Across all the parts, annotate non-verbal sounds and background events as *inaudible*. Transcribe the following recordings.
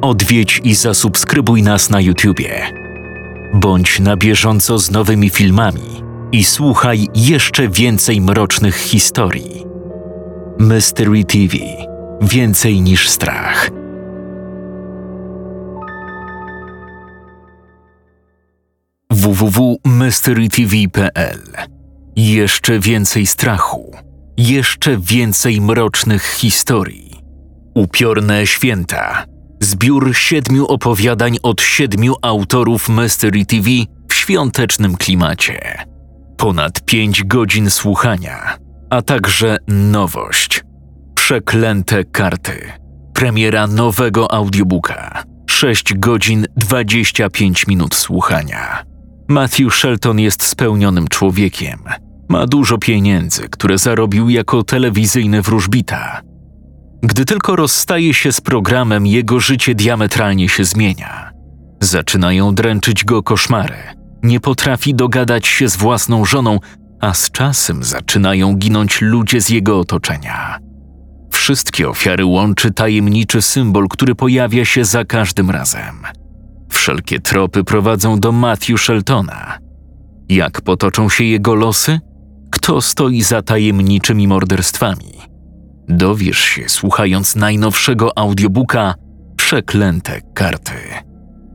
odwiedź i zasubskrybuj nas na YouTubie. Bądź na bieżąco z nowymi filmami i słuchaj jeszcze więcej mrocznych historii. Mystery TV Więcej niż strach. www.mysterytv.pl Jeszcze więcej strachu, jeszcze więcej mrocznych historii. Upiorne święta. Zbiór siedmiu opowiadań od siedmiu autorów Mystery TV w świątecznym klimacie. Ponad pięć godzin słuchania, a także nowość. Przeklęte karty. Premiera nowego audiobooka. 6 godzin 25 minut słuchania. Matthew Shelton jest spełnionym człowiekiem. Ma dużo pieniędzy, które zarobił jako telewizyjny wróżbita. Gdy tylko rozstaje się z programem, jego życie diametralnie się zmienia. Zaczynają dręczyć go koszmary. Nie potrafi dogadać się z własną żoną, a z czasem zaczynają ginąć ludzie z jego otoczenia. Wszystkie ofiary łączy tajemniczy symbol, który pojawia się za każdym razem. Wszelkie tropy prowadzą do Matthew Sheltona. Jak potoczą się jego losy? Kto stoi za tajemniczymi morderstwami? Dowiesz się słuchając najnowszego audiobooka Przeklęte karty.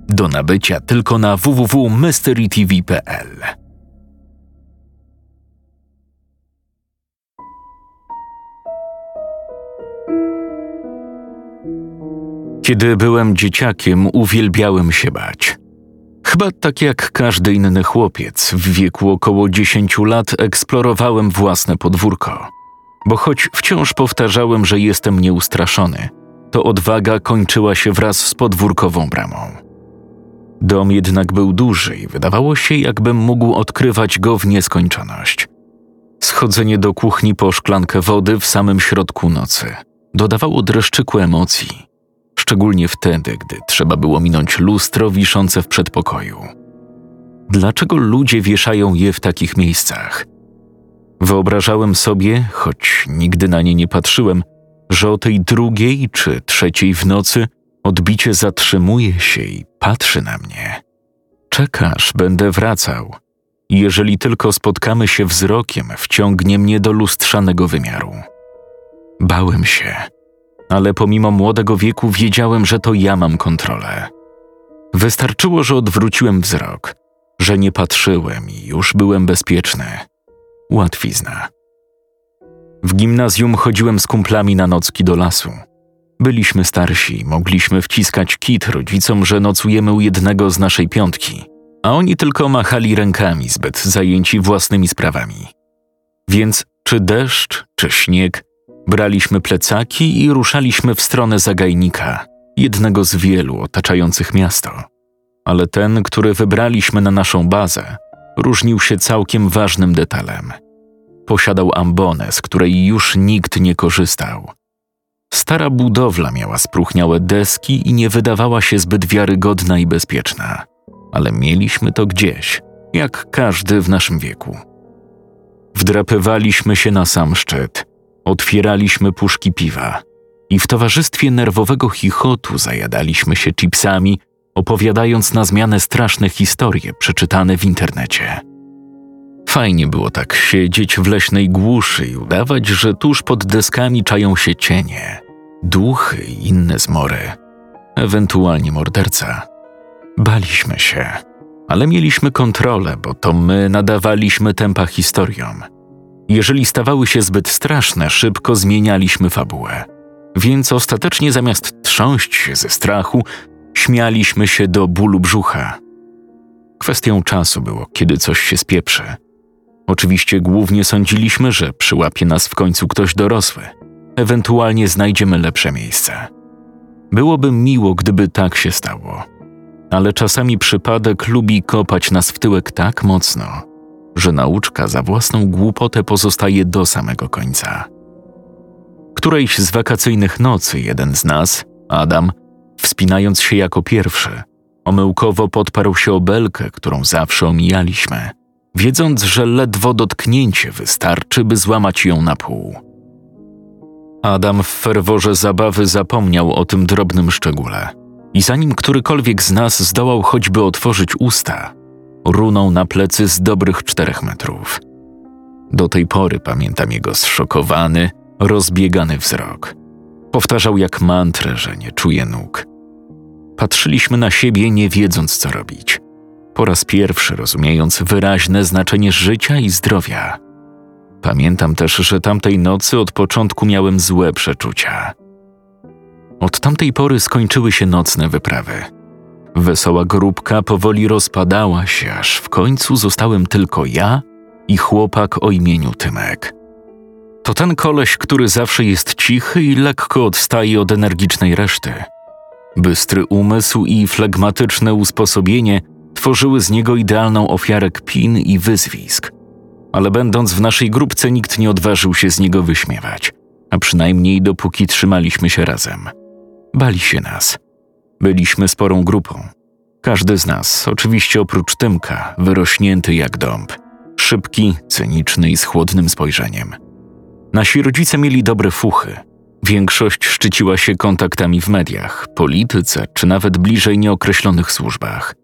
Do nabycia tylko na www.mysterytv.pl. Kiedy byłem dzieciakiem, uwielbiałem się bać. Chyba tak jak każdy inny chłopiec, w wieku około 10 lat eksplorowałem własne podwórko. Bo choć wciąż powtarzałem, że jestem nieustraszony, to odwaga kończyła się wraz z podwórkową bramą. Dom jednak był duży i wydawało się, jakbym mógł odkrywać go w nieskończoność. Schodzenie do kuchni po szklankę wody w samym środku nocy dodawało dreszczyku emocji szczególnie wtedy, gdy trzeba było minąć lustro wiszące w przedpokoju. Dlaczego ludzie wieszają je w takich miejscach? Wyobrażałem sobie, choć nigdy na nie nie patrzyłem, że o tej drugiej czy trzeciej w nocy odbicie zatrzymuje się i patrzy na mnie. Czekasz, będę wracał. Jeżeli tylko spotkamy się wzrokiem, wciągnie mnie do lustrzanego wymiaru. Bałem się ale pomimo młodego wieku wiedziałem, że to ja mam kontrolę. Wystarczyło, że odwróciłem wzrok, że nie patrzyłem i już byłem bezpieczny. Łatwizna. W gimnazjum chodziłem z kumplami na nocki do lasu. Byliśmy starsi, mogliśmy wciskać kit rodzicom, że nocujemy u jednego z naszej piątki, a oni tylko machali rękami, zbyt zajęci własnymi sprawami. Więc czy deszcz, czy śnieg, Braliśmy plecaki i ruszaliśmy w stronę zagajnika, jednego z wielu otaczających miasto. Ale ten, który wybraliśmy na naszą bazę, różnił się całkiem ważnym detalem. Posiadał ambonę, z której już nikt nie korzystał. Stara budowla miała spróchniałe deski i nie wydawała się zbyt wiarygodna i bezpieczna, ale mieliśmy to gdzieś, jak każdy w naszym wieku. Wdrapywaliśmy się na sam szczyt – Otwieraliśmy puszki piwa i w towarzystwie nerwowego chichotu zajadaliśmy się chipsami, opowiadając na zmianę straszne historie przeczytane w internecie. Fajnie było tak siedzieć w leśnej głuszy i udawać, że tuż pod deskami czają się cienie, duchy i inne zmory, ewentualnie morderca. Baliśmy się, ale mieliśmy kontrolę, bo to my nadawaliśmy tempa historiom – jeżeli stawały się zbyt straszne, szybko zmienialiśmy fabułę. Więc ostatecznie zamiast trząść się ze strachu, śmialiśmy się do bólu brzucha. Kwestią czasu było, kiedy coś się spieprzy. Oczywiście głównie sądziliśmy, że przyłapie nas w końcu ktoś dorosły, ewentualnie znajdziemy lepsze miejsce. Byłoby miło, gdyby tak się stało, ale czasami przypadek lubi kopać nas w tyłek tak mocno, że nauczka za własną głupotę pozostaje do samego końca. Którejś z wakacyjnych nocy jeden z nas, Adam, wspinając się jako pierwszy, omyłkowo podparł się o belkę, którą zawsze omijaliśmy, wiedząc, że ledwo dotknięcie wystarczy, by złamać ją na pół. Adam w ferworze zabawy zapomniał o tym drobnym szczególe i zanim którykolwiek z nas zdołał choćby otworzyć usta, runął na plecy z dobrych czterech metrów. Do tej pory pamiętam jego zszokowany, rozbiegany wzrok. Powtarzał jak mantrę, że nie czuje nóg. Patrzyliśmy na siebie, nie wiedząc, co robić. Po raz pierwszy rozumiejąc wyraźne znaczenie życia i zdrowia. Pamiętam też, że tamtej nocy od początku miałem złe przeczucia. Od tamtej pory skończyły się nocne wyprawy. Wesoła grupka powoli rozpadała się, aż w końcu zostałem tylko ja i chłopak o imieniu Tymek. To ten koleś, który zawsze jest cichy i lekko odstaje od energicznej reszty. Bystry umysł i flegmatyczne usposobienie tworzyły z niego idealną ofiarę kpin i wyzwisk. Ale będąc w naszej grupce, nikt nie odważył się z niego wyśmiewać, a przynajmniej dopóki trzymaliśmy się razem. Bali się nas. Byliśmy sporą grupą. Każdy z nas, oczywiście oprócz Tymka, wyrośnięty jak dąb. Szybki, cyniczny i z chłodnym spojrzeniem. Nasi rodzice mieli dobre fuchy. Większość szczyciła się kontaktami w mediach, polityce czy nawet bliżej nieokreślonych służbach.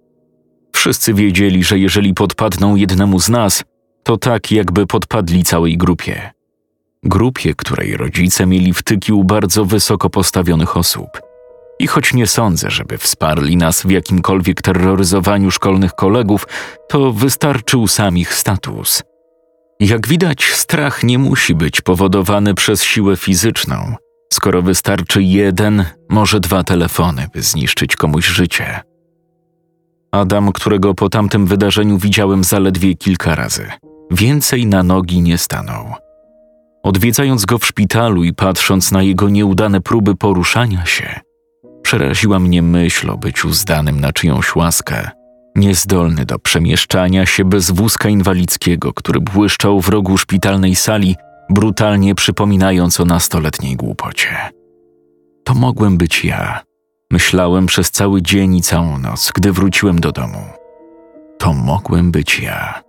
Wszyscy wiedzieli, że jeżeli podpadną jednemu z nas, to tak jakby podpadli całej grupie. Grupie, której rodzice mieli wtyki u bardzo wysoko postawionych osób. I choć nie sądzę, żeby wsparli nas w jakimkolwiek terroryzowaniu szkolnych kolegów, to wystarczył sam ich status. Jak widać, strach nie musi być powodowany przez siłę fizyczną, skoro wystarczy jeden, może dwa telefony, by zniszczyć komuś życie. Adam, którego po tamtym wydarzeniu widziałem zaledwie kilka razy, więcej na nogi nie stanął. Odwiedzając go w szpitalu i patrząc na jego nieudane próby poruszania się, przeraziła mnie myśl o byciu zdanym na czyjąś łaskę, niezdolny do przemieszczania się bez wózka inwalidzkiego, który błyszczał w rogu szpitalnej sali, brutalnie przypominając o nastoletniej głupocie. To mogłem być ja. Myślałem przez cały dzień i całą noc, gdy wróciłem do domu. To mogłem być ja.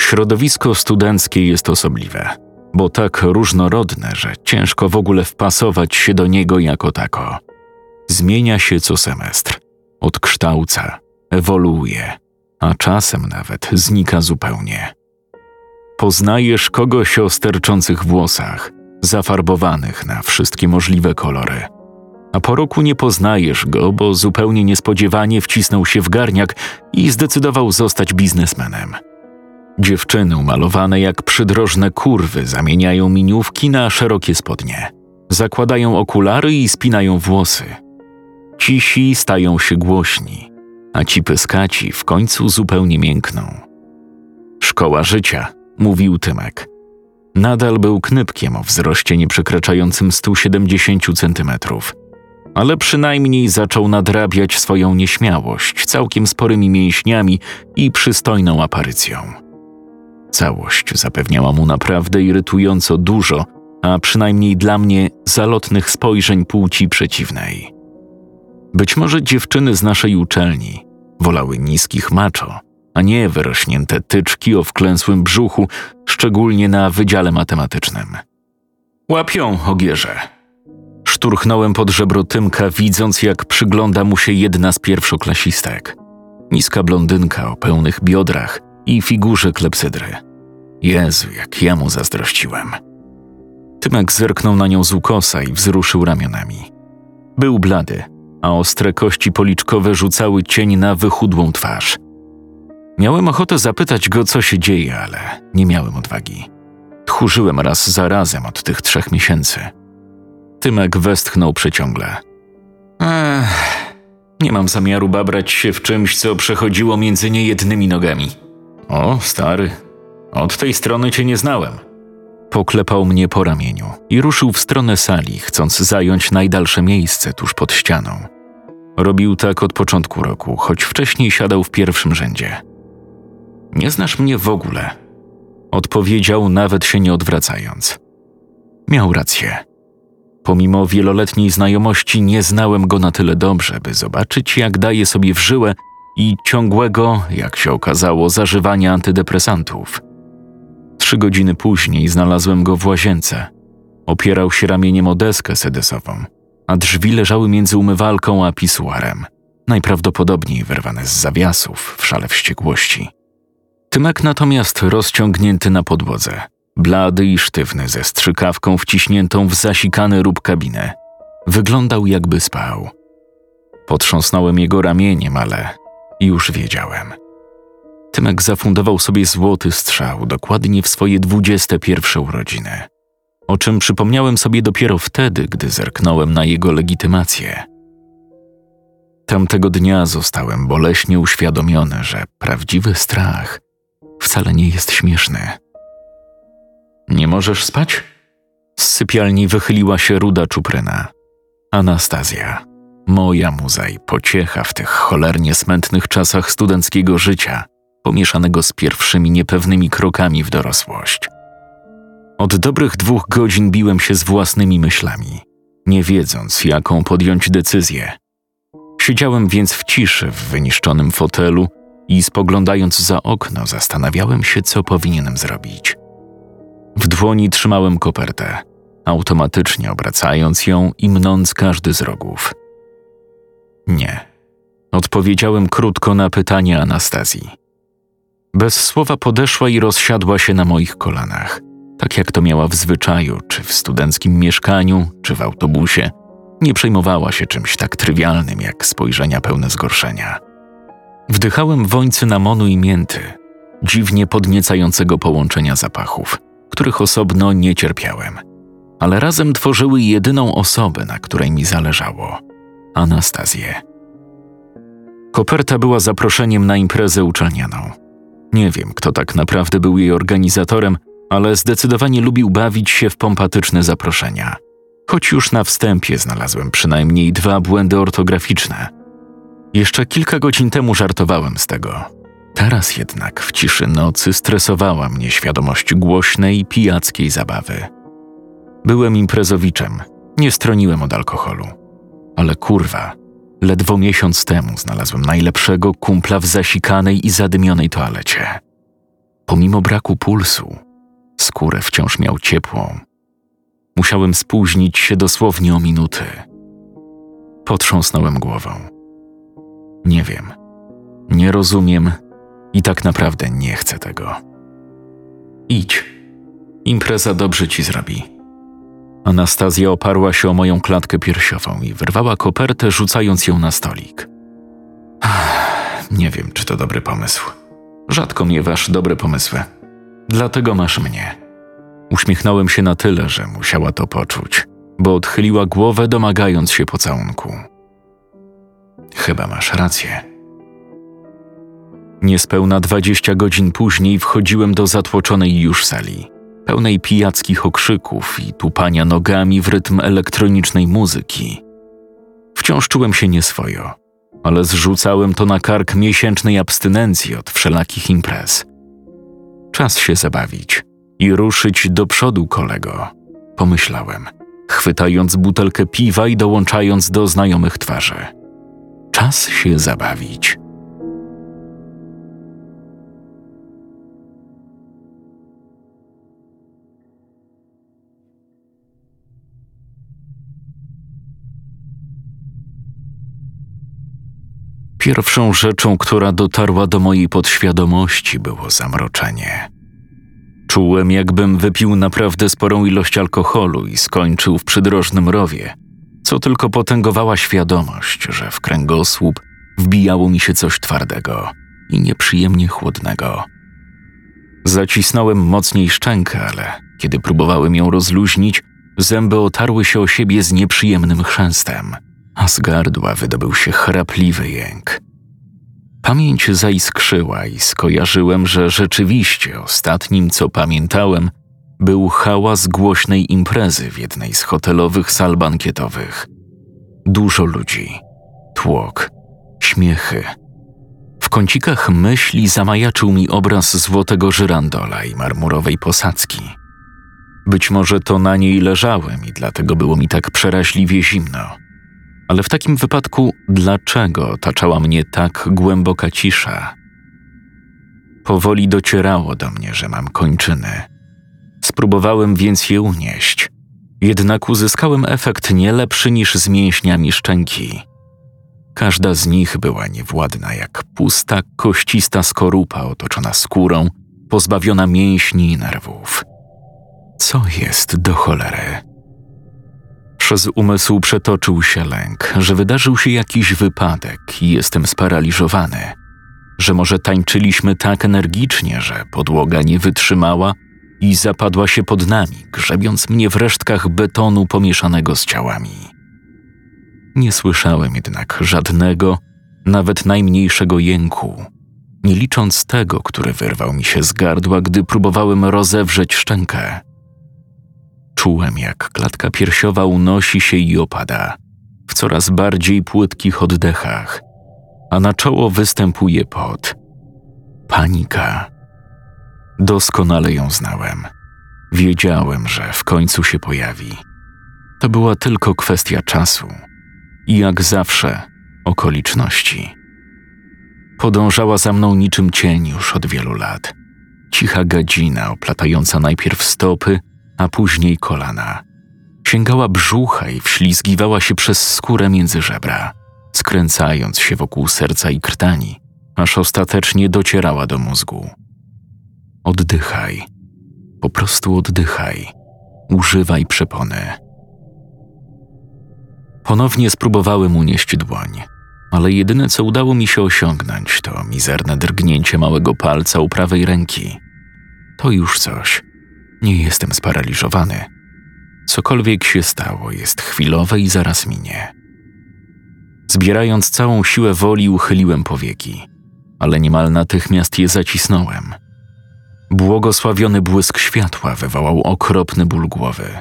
Środowisko studenckie jest osobliwe, bo tak różnorodne, że ciężko w ogóle wpasować się do niego jako tako. Zmienia się co semestr, odkształca, ewoluuje, a czasem nawet znika zupełnie. Poznajesz kogoś o sterczących włosach, zafarbowanych na wszystkie możliwe kolory. A po roku nie poznajesz go, bo zupełnie niespodziewanie wcisnął się w garniak i zdecydował zostać biznesmenem. Dziewczyny umalowane jak przydrożne kurwy zamieniają miniówki na szerokie spodnie. Zakładają okulary i spinają włosy. Cisi stają się głośni, a ci pyskaci w końcu zupełnie miękną. Szkoła życia, mówił Tymek. Nadal był knypkiem o wzroście nieprzekraczającym 170 centymetrów, ale przynajmniej zaczął nadrabiać swoją nieśmiałość całkiem sporymi mięśniami i przystojną aparycją. Całość zapewniała mu naprawdę irytująco dużo, a przynajmniej dla mnie zalotnych spojrzeń płci przeciwnej. Być może dziewczyny z naszej uczelni wolały niskich macho, a nie wyrośnięte tyczki o wklęsłym brzuchu, szczególnie na wydziale matematycznym. Łapią ogierze. Szturchnąłem pod żebro Tymka, widząc jak przygląda mu się jedna z pierwszoklasistek. Niska blondynka o pełnych biodrach i figurze klepsydry. Jezu, jak ja mu zazdrościłem. Tymek zerknął na nią z ukosa i wzruszył ramionami. Był blady, a ostre kości policzkowe rzucały cień na wychudłą twarz. Miałem ochotę zapytać go, co się dzieje, ale nie miałem odwagi. Tchórzyłem raz za razem od tych trzech miesięcy. Tymek westchnął przeciągle. Ech, nie mam zamiaru babrać się w czymś, co przechodziło między niejednymi nogami. O, stary, od tej strony cię nie znałem. Poklepał mnie po ramieniu i ruszył w stronę sali, chcąc zająć najdalsze miejsce tuż pod ścianą. Robił tak od początku roku, choć wcześniej siadał w pierwszym rzędzie. Nie znasz mnie w ogóle, odpowiedział, nawet się nie odwracając. Miał rację. Pomimo wieloletniej znajomości nie znałem go na tyle dobrze, by zobaczyć, jak daje sobie w żyłę i ciągłego, jak się okazało, zażywania antydepresantów. Trzy godziny później znalazłem go w łazience. Opierał się ramieniem o deskę sedesową, a drzwi leżały między umywalką a pisuarem, najprawdopodobniej wyrwane z zawiasów w szale wściekłości. Tymek natomiast rozciągnięty na podłodze, blady i sztywny ze strzykawką wciśniętą w zasikany rób kabiny, wyglądał jakby spał. Potrząsnąłem jego ramieniem, ale już wiedziałem. Tymek zafundował sobie złoty strzał dokładnie w swoje dwudzieste pierwsze urodziny, o czym przypomniałem sobie dopiero wtedy, gdy zerknąłem na jego legitymację. Tamtego dnia zostałem boleśnie uświadomiony, że prawdziwy strach wcale nie jest śmieszny. Nie możesz spać? Z sypialni wychyliła się ruda czupryna. Anastazja, moja muza i pociecha w tych cholernie smętnych czasach studenckiego życia, pomieszanego z pierwszymi niepewnymi krokami w dorosłość. Od dobrych dwóch godzin biłem się z własnymi myślami, nie wiedząc, jaką podjąć decyzję. Siedziałem więc w ciszy w wyniszczonym fotelu i spoglądając za okno, zastanawiałem się, co powinienem zrobić. W dłoni trzymałem kopertę, automatycznie obracając ją i mnąc każdy z rogów. Nie. Odpowiedziałem krótko na pytanie Anastazji. Bez słowa podeszła i rozsiadła się na moich kolanach, tak jak to miała w zwyczaju, czy w studenckim mieszkaniu, czy w autobusie. Nie przejmowała się czymś tak trywialnym jak spojrzenia pełne zgorszenia. Wdychałem woń cynamonu i mięty, dziwnie podniecającego połączenia zapachów, których osobno nie cierpiałem, ale razem tworzyły jedyną osobę, na której mi zależało Anastazję. Koperta była zaproszeniem na imprezę uczelnianą. Nie wiem, kto tak naprawdę był jej organizatorem, ale zdecydowanie lubił bawić się w pompatyczne zaproszenia. Choć już na wstępie znalazłem przynajmniej dwa błędy ortograficzne. Jeszcze kilka godzin temu żartowałem z tego. Teraz jednak w ciszy nocy stresowała mnie świadomość głośnej, pijackiej zabawy. Byłem imprezowiczem, nie stroniłem od alkoholu. Ale kurwa, ledwo miesiąc temu znalazłem najlepszego kumpla w zasikanej i zadymionej toalecie. Pomimo braku pulsu, skórę wciąż miał ciepłą. Musiałem spóźnić się dosłownie o minuty. Potrząsnąłem głową. Nie wiem, nie rozumiem i tak naprawdę nie chcę tego. Idź. Impreza dobrze ci zrobi. Anastazja oparła się o moją klatkę piersiową i wyrwała kopertę, rzucając ją na stolik. Nie wiem, czy to dobry pomysł. Rzadko miewasz dobre pomysły. Dlatego masz mnie. Uśmiechnąłem się na tyle, że musiała to poczuć, bo odchyliła głowę, domagając się pocałunku. Chyba masz rację. Niespełna dwadzieścia godzin później wchodziłem do zatłoczonej już sali, pełnej pijackich okrzyków i tupania nogami w rytm elektronicznej muzyki. Wciąż czułem się nieswojo, ale zrzucałem to na kark miesięcznej abstynencji od wszelakich imprez. Czas się zabawić i ruszyć do przodu, kolego, pomyślałem, chwytając butelkę piwa i dołączając do znajomych twarzy. Czas się zabawić. Pierwszą rzeczą, która dotarła do mojej podświadomości, było zamroczenie. Czułem, jakbym wypił naprawdę sporą ilość alkoholu i skończył w przydrożnym rowie, co tylko potęgowała świadomość, że w kręgosłup wbijało mi się coś twardego i nieprzyjemnie chłodnego. Zacisnąłem mocniej szczękę, ale kiedy próbowałem ją rozluźnić, zęby otarły się o siebie z nieprzyjemnym chrzęstem, a z gardła wydobył się chrapliwy jęk. Pamięć zaiskrzyła i skojarzyłem, że rzeczywiście ostatnim, co pamiętałem, był hałas głośnej imprezy w jednej z hotelowych sal bankietowych. Dużo ludzi, tłok, śmiechy. W kącikach myśli zamajaczył mi obraz złotego żyrandola i marmurowej posadzki. Być może to na niej leżałem i dlatego było mi tak przeraźliwie zimno. Ale w takim wypadku, dlaczego otaczała mnie tak głęboka cisza? Powoli docierało do mnie, że mam kończyny. Spróbowałem więc je unieść. Jednak uzyskałem efekt nie lepszy niż z mięśniami szczęki. Każda z nich była niewładna jak pusta, koścista skorupa otoczona skórą, pozbawiona mięśni i nerwów. Co jest do cholery? Przez umysł przetoczył się lęk, że wydarzył się jakiś wypadek i jestem sparaliżowany, że może tańczyliśmy tak energicznie, że podłoga nie wytrzymała i zapadła się pod nami, grzebiąc mnie w resztkach betonu pomieszanego z ciałami. Nie słyszałem jednak żadnego, nawet najmniejszego jęku, nie licząc tego, który wyrwał mi się z gardła, gdy próbowałem rozewrzeć szczękę. Czułem, jak klatka piersiowa unosi się i opada w coraz bardziej płytkich oddechach, a na czoło występuje pot. Panika. Doskonale ją znałem. Wiedziałem, że w końcu się pojawi. To była tylko kwestia czasu i jak zawsze okoliczności. Podążała za mną niczym cień już od wielu lat. Cicha gadzina oplatająca najpierw stopy, a później kolana. Sięgała brzucha i wślizgiwała się przez skórę między żebra, skręcając się wokół serca i krtani, aż ostatecznie docierała do mózgu. Oddychaj. Po prostu oddychaj. Używaj przepony. Ponownie spróbowałem unieść dłoń, ale jedyne co udało mi się osiągnąć to mizerne drgnięcie małego palca u prawej ręki. To już coś. Nie jestem sparaliżowany. Cokolwiek się stało, jest chwilowe i zaraz minie. Zbierając całą siłę woli, uchyliłem powieki, ale niemal natychmiast je zacisnąłem. Błogosławiony błysk światła wywołał okropny ból głowy,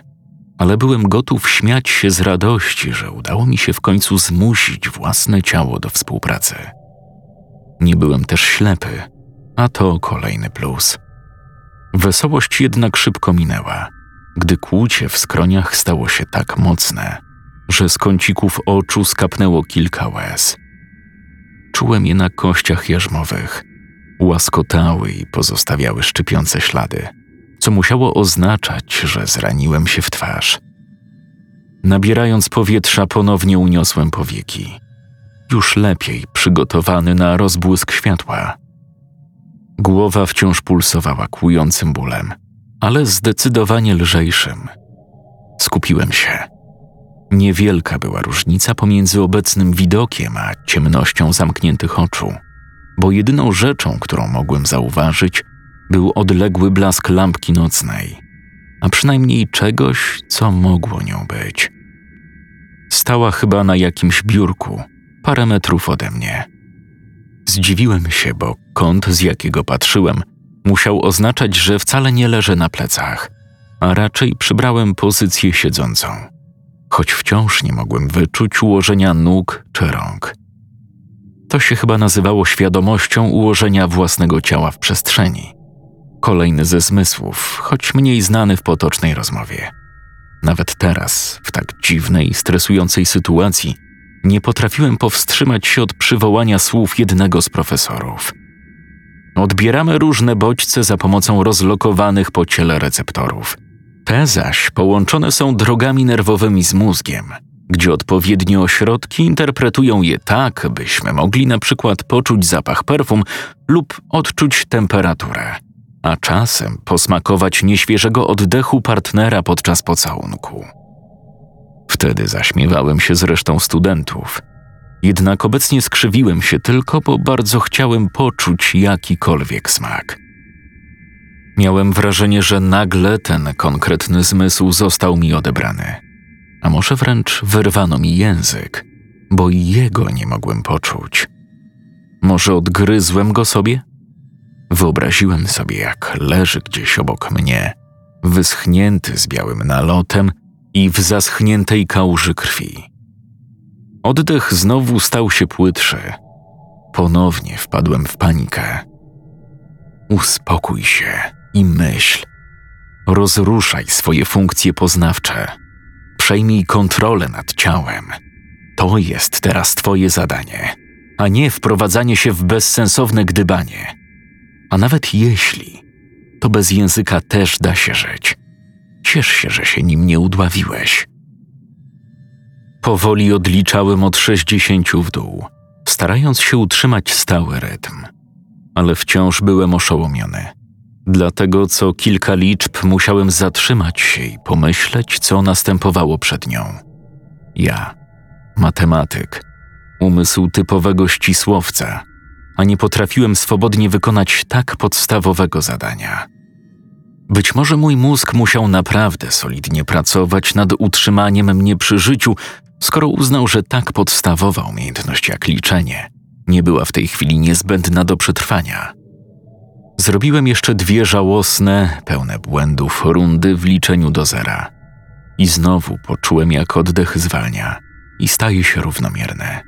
ale byłem gotów śmiać się z radości, że udało mi się w końcu zmusić własne ciało do współpracy. Nie byłem też ślepy, a to kolejny plus. Wesołość jednak szybko minęła, gdy kłucie w skroniach stało się tak mocne, że z kącików oczu skapnęło kilka łez. Czułem je na kościach jarzmowych, łaskotały i pozostawiały szczypiące ślady, co musiało oznaczać, że zraniłem się w twarz. Nabierając powietrza, ponownie uniosłem powieki, już lepiej przygotowany na rozbłysk światła. Głowa wciąż pulsowała kłującym bólem, ale zdecydowanie lżejszym. Skupiłem się. Niewielka była różnica pomiędzy obecnym widokiem a ciemnością zamkniętych oczu bo jedyną rzeczą, którą mogłem zauważyć, był odległy blask lampki nocnej, a przynajmniej czegoś, co mogło nią być. Stała chyba na jakimś biurku, parę metrów ode mnie. Zdziwiłem się, bo kąt, z jakiego patrzyłem, musiał oznaczać, że wcale nie leżę na plecach, a raczej przybrałem pozycję siedzącą, choć wciąż nie mogłem wyczuć ułożenia nóg czy rąk. To się chyba nazywało świadomością ułożenia własnego ciała w przestrzeni. Kolejny ze zmysłów, choć mniej znany w potocznej rozmowie. Nawet teraz, w tak dziwnej stresującej sytuacji, nie potrafiłem powstrzymać się od przywołania słów jednego z profesorów. Odbieramy różne bodźce za pomocą rozlokowanych po ciele receptorów. Te zaś połączone są drogami nerwowymi z mózgiem – gdzie odpowiednie ośrodki interpretują je tak, byśmy mogli na przykład poczuć zapach perfum lub odczuć temperaturę, a czasem posmakować nieświeżego oddechu partnera podczas pocałunku. Wtedy zaśmiewałem się z resztą studentów. Jednak obecnie skrzywiłem się tylko, bo bardzo chciałem poczuć jakikolwiek smak. Miałem wrażenie, że nagle ten konkretny zmysł został mi odebrany a może wręcz wyrwano mi język, bo i jego nie mogłem poczuć. Może odgryzłem go sobie? Wyobraziłem sobie, jak leży gdzieś obok mnie, wyschnięty z białym nalotem i w zaschniętej kałuży krwi. Oddech znowu stał się płytszy. Ponownie wpadłem w panikę. Uspokój się i myśl. Rozruszaj swoje funkcje poznawcze przejmij kontrolę nad ciałem. To jest teraz Twoje zadanie, a nie wprowadzanie się w bezsensowne gdybanie. A nawet jeśli, to bez języka też da się żyć. Ciesz się, że się nim nie udławiłeś. Powoli odliczałem od sześćdziesięciu w dół, starając się utrzymać stały rytm, ale wciąż byłem oszołomiony. Dlatego co kilka liczb musiałem zatrzymać się i pomyśleć, co następowało przed nią. Ja, matematyk, umysł typowego ścisłowca, a nie potrafiłem swobodnie wykonać tak podstawowego zadania. Być może mój mózg musiał naprawdę solidnie pracować nad utrzymaniem mnie przy życiu, skoro uznał, że tak podstawowa umiejętność jak liczenie nie była w tej chwili niezbędna do przetrwania. Zrobiłem jeszcze dwie żałosne, pełne błędów rundy w liczeniu do zera. I znowu poczułem, jak oddech zwalnia i staje się równomierny.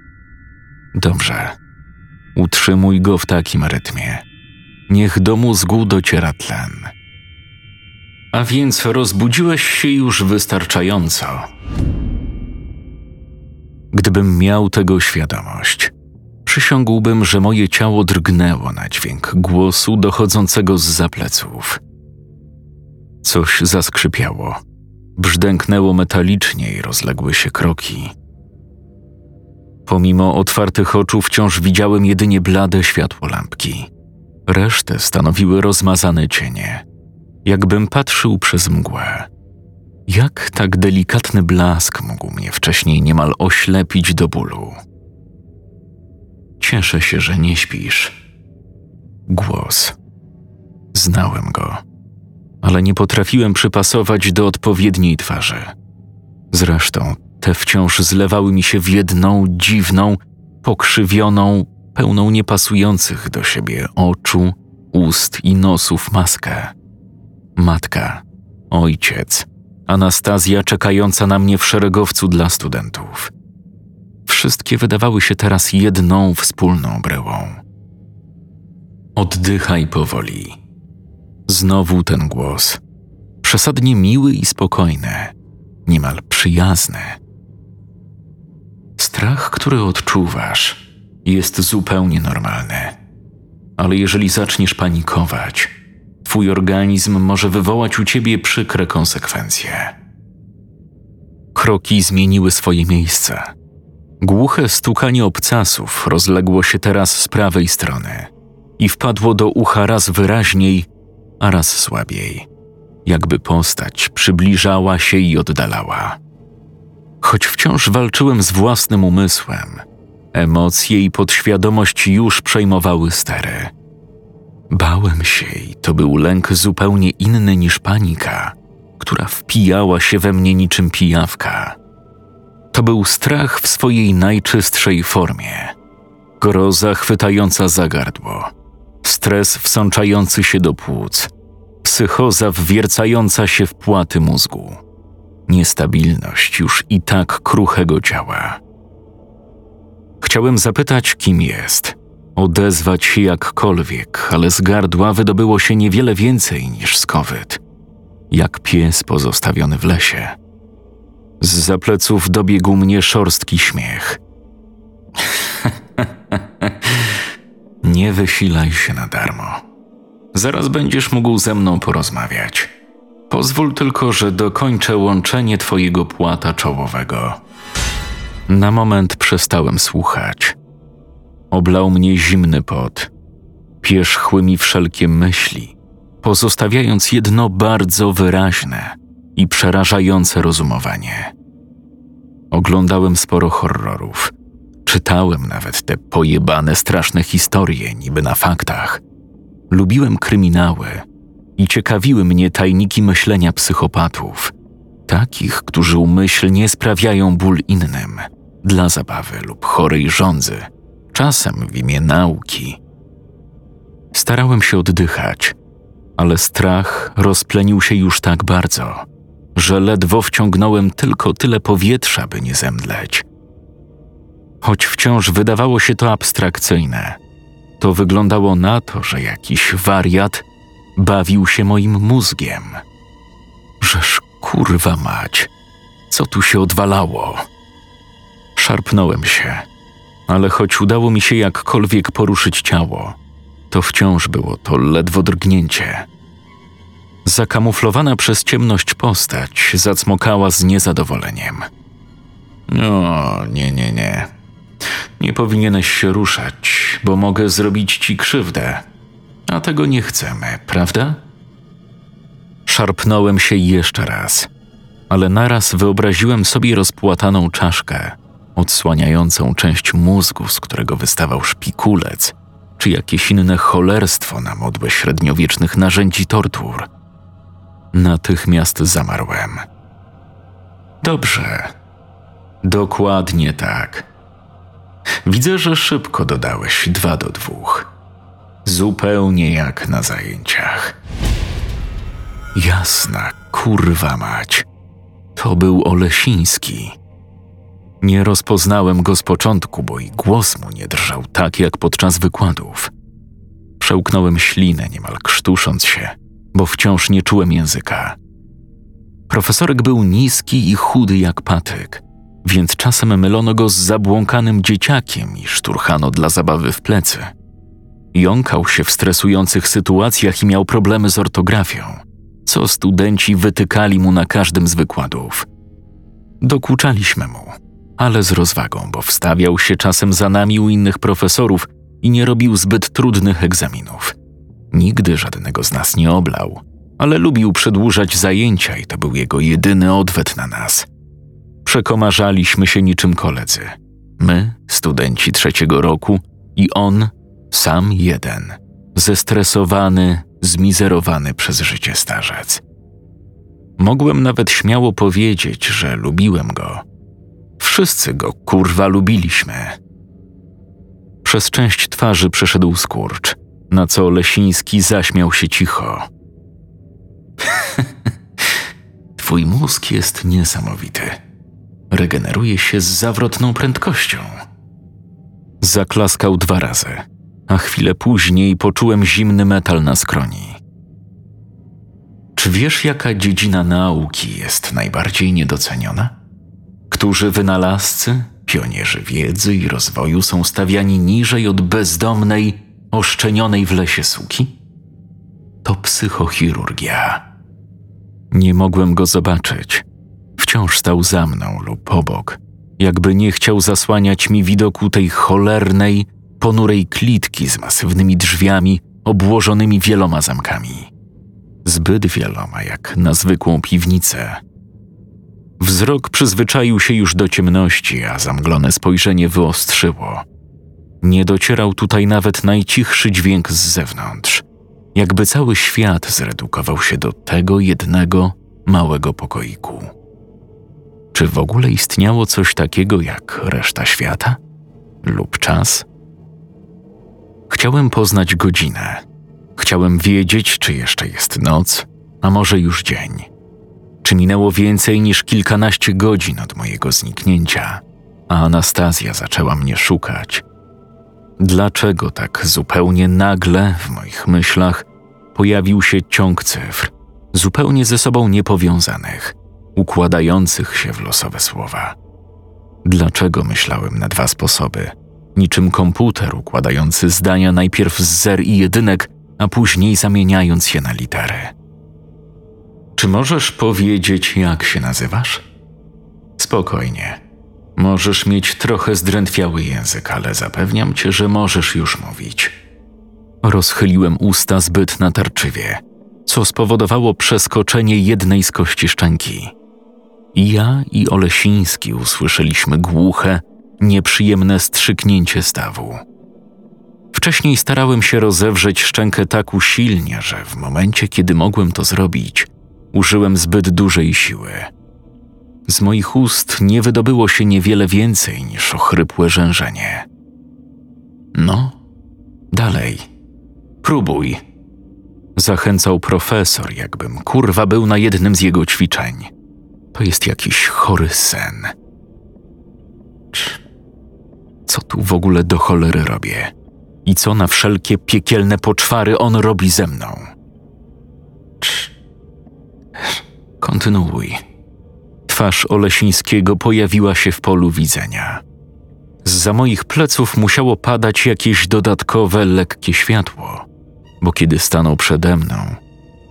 Dobrze. Utrzymuj go w takim rytmie. Niech do mózgu dociera tlen. A więc rozbudziłeś się już wystarczająco. Gdybym miał tego świadomość, przysiągłbym, że moje ciało drgnęło na dźwięk głosu dochodzącego z zapleców. Coś zaskrzypiało, brzdęknęło metalicznie i rozległy się kroki. Pomimo otwartych oczu wciąż widziałem jedynie blade światło lampki. Resztę stanowiły rozmazane cienie, jakbym patrzył przez mgłę. Jak tak delikatny blask mógł mnie wcześniej niemal oślepić do bólu? Cieszę się, że nie śpisz. Głos. Znałem go, ale nie potrafiłem przypasować do odpowiedniej twarzy. Zresztą te wciąż zlewały mi się w jedną dziwną, pokrzywioną, pełną niepasujących do siebie oczu, ust i nosów maskę. Matka, ojciec, Anastazja czekająca na mnie w szeregowcu dla studentów. Wszystkie wydawały się teraz jedną wspólną bryłą. Oddychaj powoli. Znowu ten głos. Przesadnie miły i spokojny, niemal przyjazny. Strach, który odczuwasz, jest zupełnie normalny. Ale jeżeli zaczniesz panikować, twój organizm może wywołać u ciebie przykre konsekwencje. Kroki zmieniły swoje miejsce. Głuche stukanie obcasów rozległo się teraz z prawej strony i wpadło do ucha raz wyraźniej, a raz słabiej, jakby postać przybliżała się i oddalała. Choć wciąż walczyłem z własnym umysłem, emocje i podświadomość już przejmowały stery. Bałem się i to był lęk zupełnie inny niż panika, która wpijała się we mnie niczym pijawka. To był strach w swojej najczystszej formie. Groza chwytająca za gardło, stres wsączający się do płuc, psychoza wwiercająca się w płaty mózgu niestabilność już i tak kruchego ciała. Chciałem zapytać, kim jest, odezwać się jakkolwiek, ale z gardła wydobyło się niewiele więcej niż skowyt, jak pies pozostawiony w lesie. Z zapleców dobiegł mnie szorstki śmiech. *laughs* Nie wysilaj się na darmo. Zaraz będziesz mógł ze mną porozmawiać. Pozwól tylko, że dokończę łączenie twojego płata czołowego. Na moment przestałem słuchać. Oblał mnie zimny pot. Pierzchły mi wszelkie myśli, pozostawiając jedno bardzo wyraźne i przerażające rozumowanie. Oglądałem sporo horrorów. Czytałem nawet te pojebane, straszne historie, niby na faktach. Lubiłem kryminały i ciekawiły mnie tajniki myślenia psychopatów, takich, którzy umyślnie sprawiają ból innym, dla zabawy lub chorej żądzy, czasem w imię nauki. Starałem się oddychać, ale strach rozplenił się już tak bardzo, że ledwo wciągnąłem tylko tyle powietrza, by nie zemdleć. Choć wciąż wydawało się to abstrakcyjne, to wyglądało na to, że jakiś wariat bawił się moim mózgiem. Żeż kurwa mać, co tu się odwalało? Szarpnąłem się, ale choć udało mi się jakkolwiek poruszyć ciało, to wciąż było to ledwo drgnięcie. Zakamuflowana przez ciemność postać zacmokała z niezadowoleniem. No, nie, nie, nie. Nie powinieneś się ruszać, bo mogę zrobić ci krzywdę. A tego nie chcemy, prawda? Szarpnąłem się jeszcze raz, ale naraz wyobraziłem sobie rozpłataną czaszkę, odsłaniającą część mózgu, z którego wystawał szpikulec, czy jakieś inne cholerstwo na modłę średniowiecznych narzędzi tortur. Natychmiast zamarłem. Dobrze. Dokładnie tak. Widzę, że szybko dodałeś dwa do dwóch. Zupełnie jak na zajęciach. Jasna kurwa mać. To był Olesiński. Nie rozpoznałem go z początku, bo i głos mu nie drżał tak jak podczas wykładów. Przełknąłem ślinę, niemal krztusząc się, bo wciąż nie czułem języka. Profesorek był niski i chudy jak patyk, więc czasem mylono go z zabłąkanym dzieciakiem i szturchano dla zabawy w plecy. Jąkał się w stresujących sytuacjach i miał problemy z ortografią, co studenci wytykali mu na każdym z wykładów. Dokuczaliśmy mu, ale z rozwagą, bo wstawiał się czasem za nami u innych profesorów i nie robił zbyt trudnych egzaminów. Nigdy żadnego z nas nie oblał, ale lubił przedłużać zajęcia i to był jego jedyny odwet na nas. Przekomarzaliśmy się niczym koledzy. My, studenci trzeciego roku, i on, sam jeden, zestresowany, zmizerowany przez życie starzec. Mogłem nawet śmiało powiedzieć, że lubiłem go. Wszyscy go kurwa lubiliśmy. Przez część twarzy przeszedł skurcz, na co Lesiński zaśmiał się cicho. *laughs* Twój mózg jest niesamowity. Regeneruje się z zawrotną prędkością. Zaklaskał dwa razy, a chwilę później poczułem zimny metal na skroni. Czy wiesz, jaka dziedzina nauki jest najbardziej niedoceniona? Którzy wynalazcy, pionierzy wiedzy i rozwoju są stawiani niżej od bezdomnej, oszczenionej w lesie suki? To psychochirurgia. Nie mogłem go zobaczyć. Wciąż stał za mną lub obok, jakby nie chciał zasłaniać mi widoku tej cholernej, ponurej klitki z masywnymi drzwiami obłożonymi wieloma zamkami. Zbyt wieloma, jak na zwykłą piwnicę. Wzrok przyzwyczaił się już do ciemności, a zamglone spojrzenie wyostrzyło. Nie docierał tutaj nawet najcichszy dźwięk z zewnątrz, jakby cały świat zredukował się do tego jednego małego pokoiku. Czy w ogóle istniało coś takiego jak reszta świata lub czas? Chciałem poznać godzinę. Chciałem wiedzieć, czy jeszcze jest noc, a może już dzień. Czy minęło więcej niż kilkanaście godzin od mojego zniknięcia, a Anastazja zaczęła mnie szukać. Dlaczego tak zupełnie nagle w moich myślach pojawił się ciąg cyfr, zupełnie ze sobą niepowiązanych, układających się w losowe słowa? Dlaczego myślałem na dwa sposoby, niczym komputer układający zdania najpierw z zer i jedynek, a później zamieniając je na litery? Czy możesz powiedzieć, jak się nazywasz? Spokojnie. Możesz mieć trochę zdrętwiały język, ale zapewniam cię, że możesz już mówić. Rozchyliłem usta zbyt natarczywie, co spowodowało przeskoczenie jednej z kości szczęki. Ja i Olesiński usłyszeliśmy głuche, nieprzyjemne strzyknięcie stawu. Wcześniej starałem się rozewrzeć szczękę tak usilnie, że w momencie, kiedy mogłem to zrobić, użyłem zbyt dużej siły. Z moich ust nie wydobyło się niewiele więcej niż ochrypłe rzężenie. No, dalej. Próbuj. Zachęcał profesor, jakbym kurwa był na jednym z jego ćwiczeń. To jest jakiś chory sen. Co tu w ogóle do cholery robię? I co na wszelkie piekielne poczwary on robi ze mną? Kontynuuj. Twarz Olesińskiego pojawiła się w polu widzenia. Za moich pleców musiało padać jakieś dodatkowe, lekkie światło, bo kiedy stanął przede mną,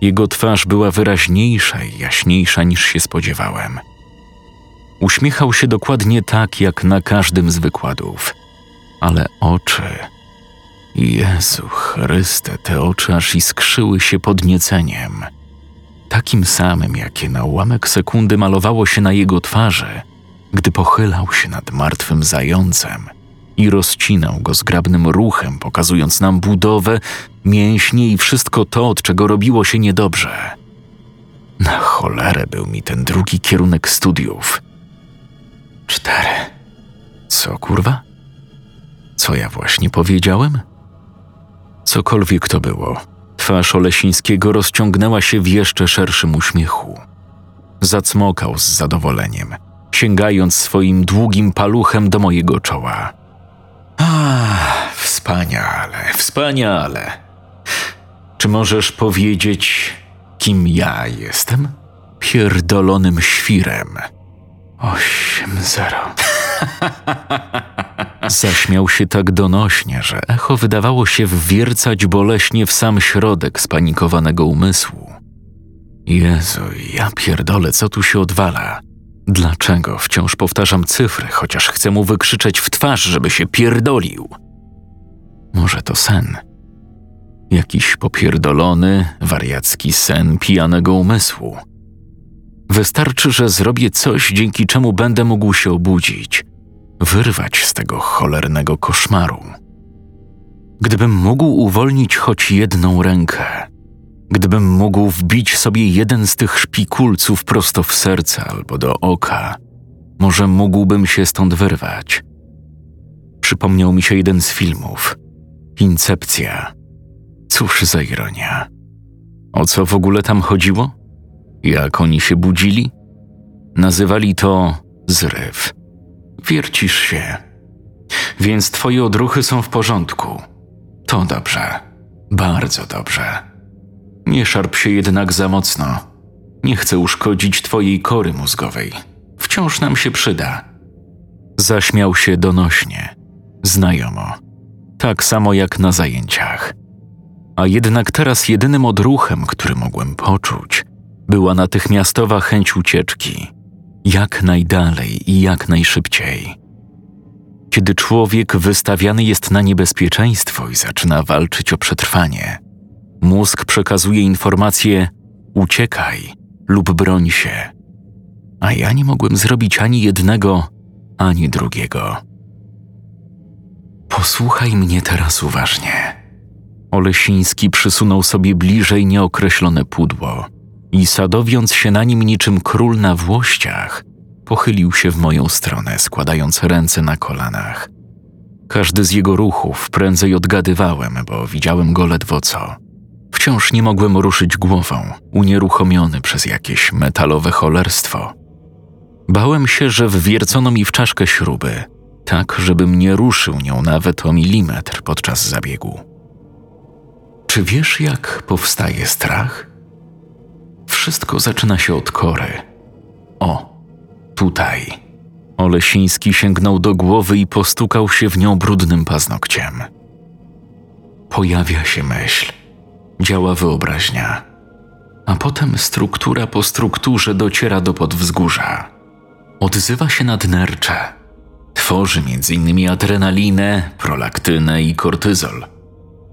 Jego twarz była wyraźniejsza i jaśniejsza niż się spodziewałem. Uśmiechał się dokładnie tak, jak na każdym z wykładów, ale oczy. Jezu Chryste, te oczy aż iskrzyły się podnieceniem. Takim samym, jakie na ułamek sekundy malowało się na jego twarzy, gdy pochylał się nad martwym zającem i rozcinał go zgrabnym ruchem, pokazując nam budowę, mięśnie i wszystko to, od czego robiło się niedobrze. Na cholerę był mi ten drugi kierunek studiów. Cztery. Co kurwa? Co ja właśnie powiedziałem? Cokolwiek to było, twarz Olesińskiego rozciągnęła się w jeszcze szerszym uśmiechu. Zacmokał z zadowoleniem, sięgając swoim długim paluchem do mojego czoła. Ah, wspaniale, wspaniale. Czy możesz powiedzieć, kim ja jestem? Pierdolonym świrem. Osiem zero. *laughs* Zaśmiał się tak donośnie, że echo wydawało się wwiercać boleśnie w sam środek spanikowanego umysłu. Jezu, ja pierdolę, co tu się odwala? Dlaczego wciąż powtarzam cyfry, chociaż chcę mu wykrzyczeć w twarz, żeby się pierdolił? Może to sen? Jakiś popierdolony, wariacki sen pijanego umysłu. Wystarczy, że zrobię coś, dzięki czemu będę mógł się obudzić, wyrwać z tego cholernego koszmaru. Gdybym mógł uwolnić choć jedną rękę, gdybym mógł wbić sobie jeden z tych szpikulców prosto w serce albo do oka, może mógłbym się stąd wyrwać. Przypomniał mi się jeden z filmów. Incepcja. Cóż za ironia. O co w ogóle tam chodziło? Jak oni się budzili? Nazywali to zryw. Wiercisz się. Więc twoje odruchy są w porządku. To dobrze. Bardzo dobrze. Nie szarp się jednak za mocno. Nie chcę uszkodzić twojej kory mózgowej. Wciąż nam się przyda. Zaśmiał się donośnie, znajomo, tak samo jak na zajęciach. A jednak teraz jedynym odruchem, który mogłem poczuć, była natychmiastowa chęć ucieczki, jak najdalej i jak najszybciej. Kiedy człowiek wystawiany jest na niebezpieczeństwo i zaczyna walczyć o przetrwanie, mózg przekazuje informację: uciekaj lub broń się. A ja nie mogłem zrobić ani jednego, ani drugiego. Posłuchaj mnie teraz uważnie. Olesiński przysunął sobie bliżej nieokreślone pudło i sadowiąc się na nim niczym król na włościach, pochylił się w moją stronę, składając ręce na kolanach. Każdy z jego ruchów prędzej odgadywałem, bo widziałem go ledwo co. Wciąż nie mogłem ruszyć głową, unieruchomiony przez jakieś metalowe cholerstwo. Bałem się, że wwiercono mi w czaszkę śruby, tak żebym nie ruszył nią nawet o milimetr podczas zabiegu. Czy wiesz, jak powstaje strach? Wszystko zaczyna się od kory. O, tutaj. Olesiński sięgnął do głowy i postukał się w nią brudnym paznokciem. Pojawia się myśl, działa wyobraźnia, a potem struktura po strukturze dociera do podwzgórza. Odzywa się nadnercze. Tworzy m.in. adrenalinę, prolaktynę i kortyzol.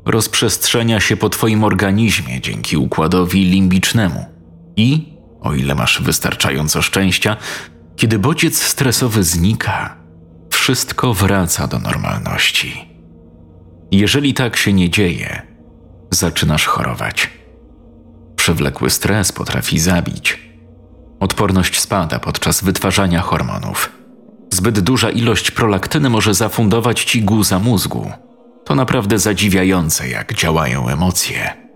Rozprzestrzenia się po Twoim organizmie dzięki układowi limbicznemu – i, o ile masz wystarczająco szczęścia, kiedy bodziec stresowy znika, wszystko wraca do normalności. Jeżeli tak się nie dzieje, zaczynasz chorować. Przewlekły stres potrafi zabić. Odporność spada podczas wytwarzania hormonów. Zbyt duża ilość prolaktyny może zafundować ci guza mózgu. To naprawdę zadziwiające, jak działają emocje.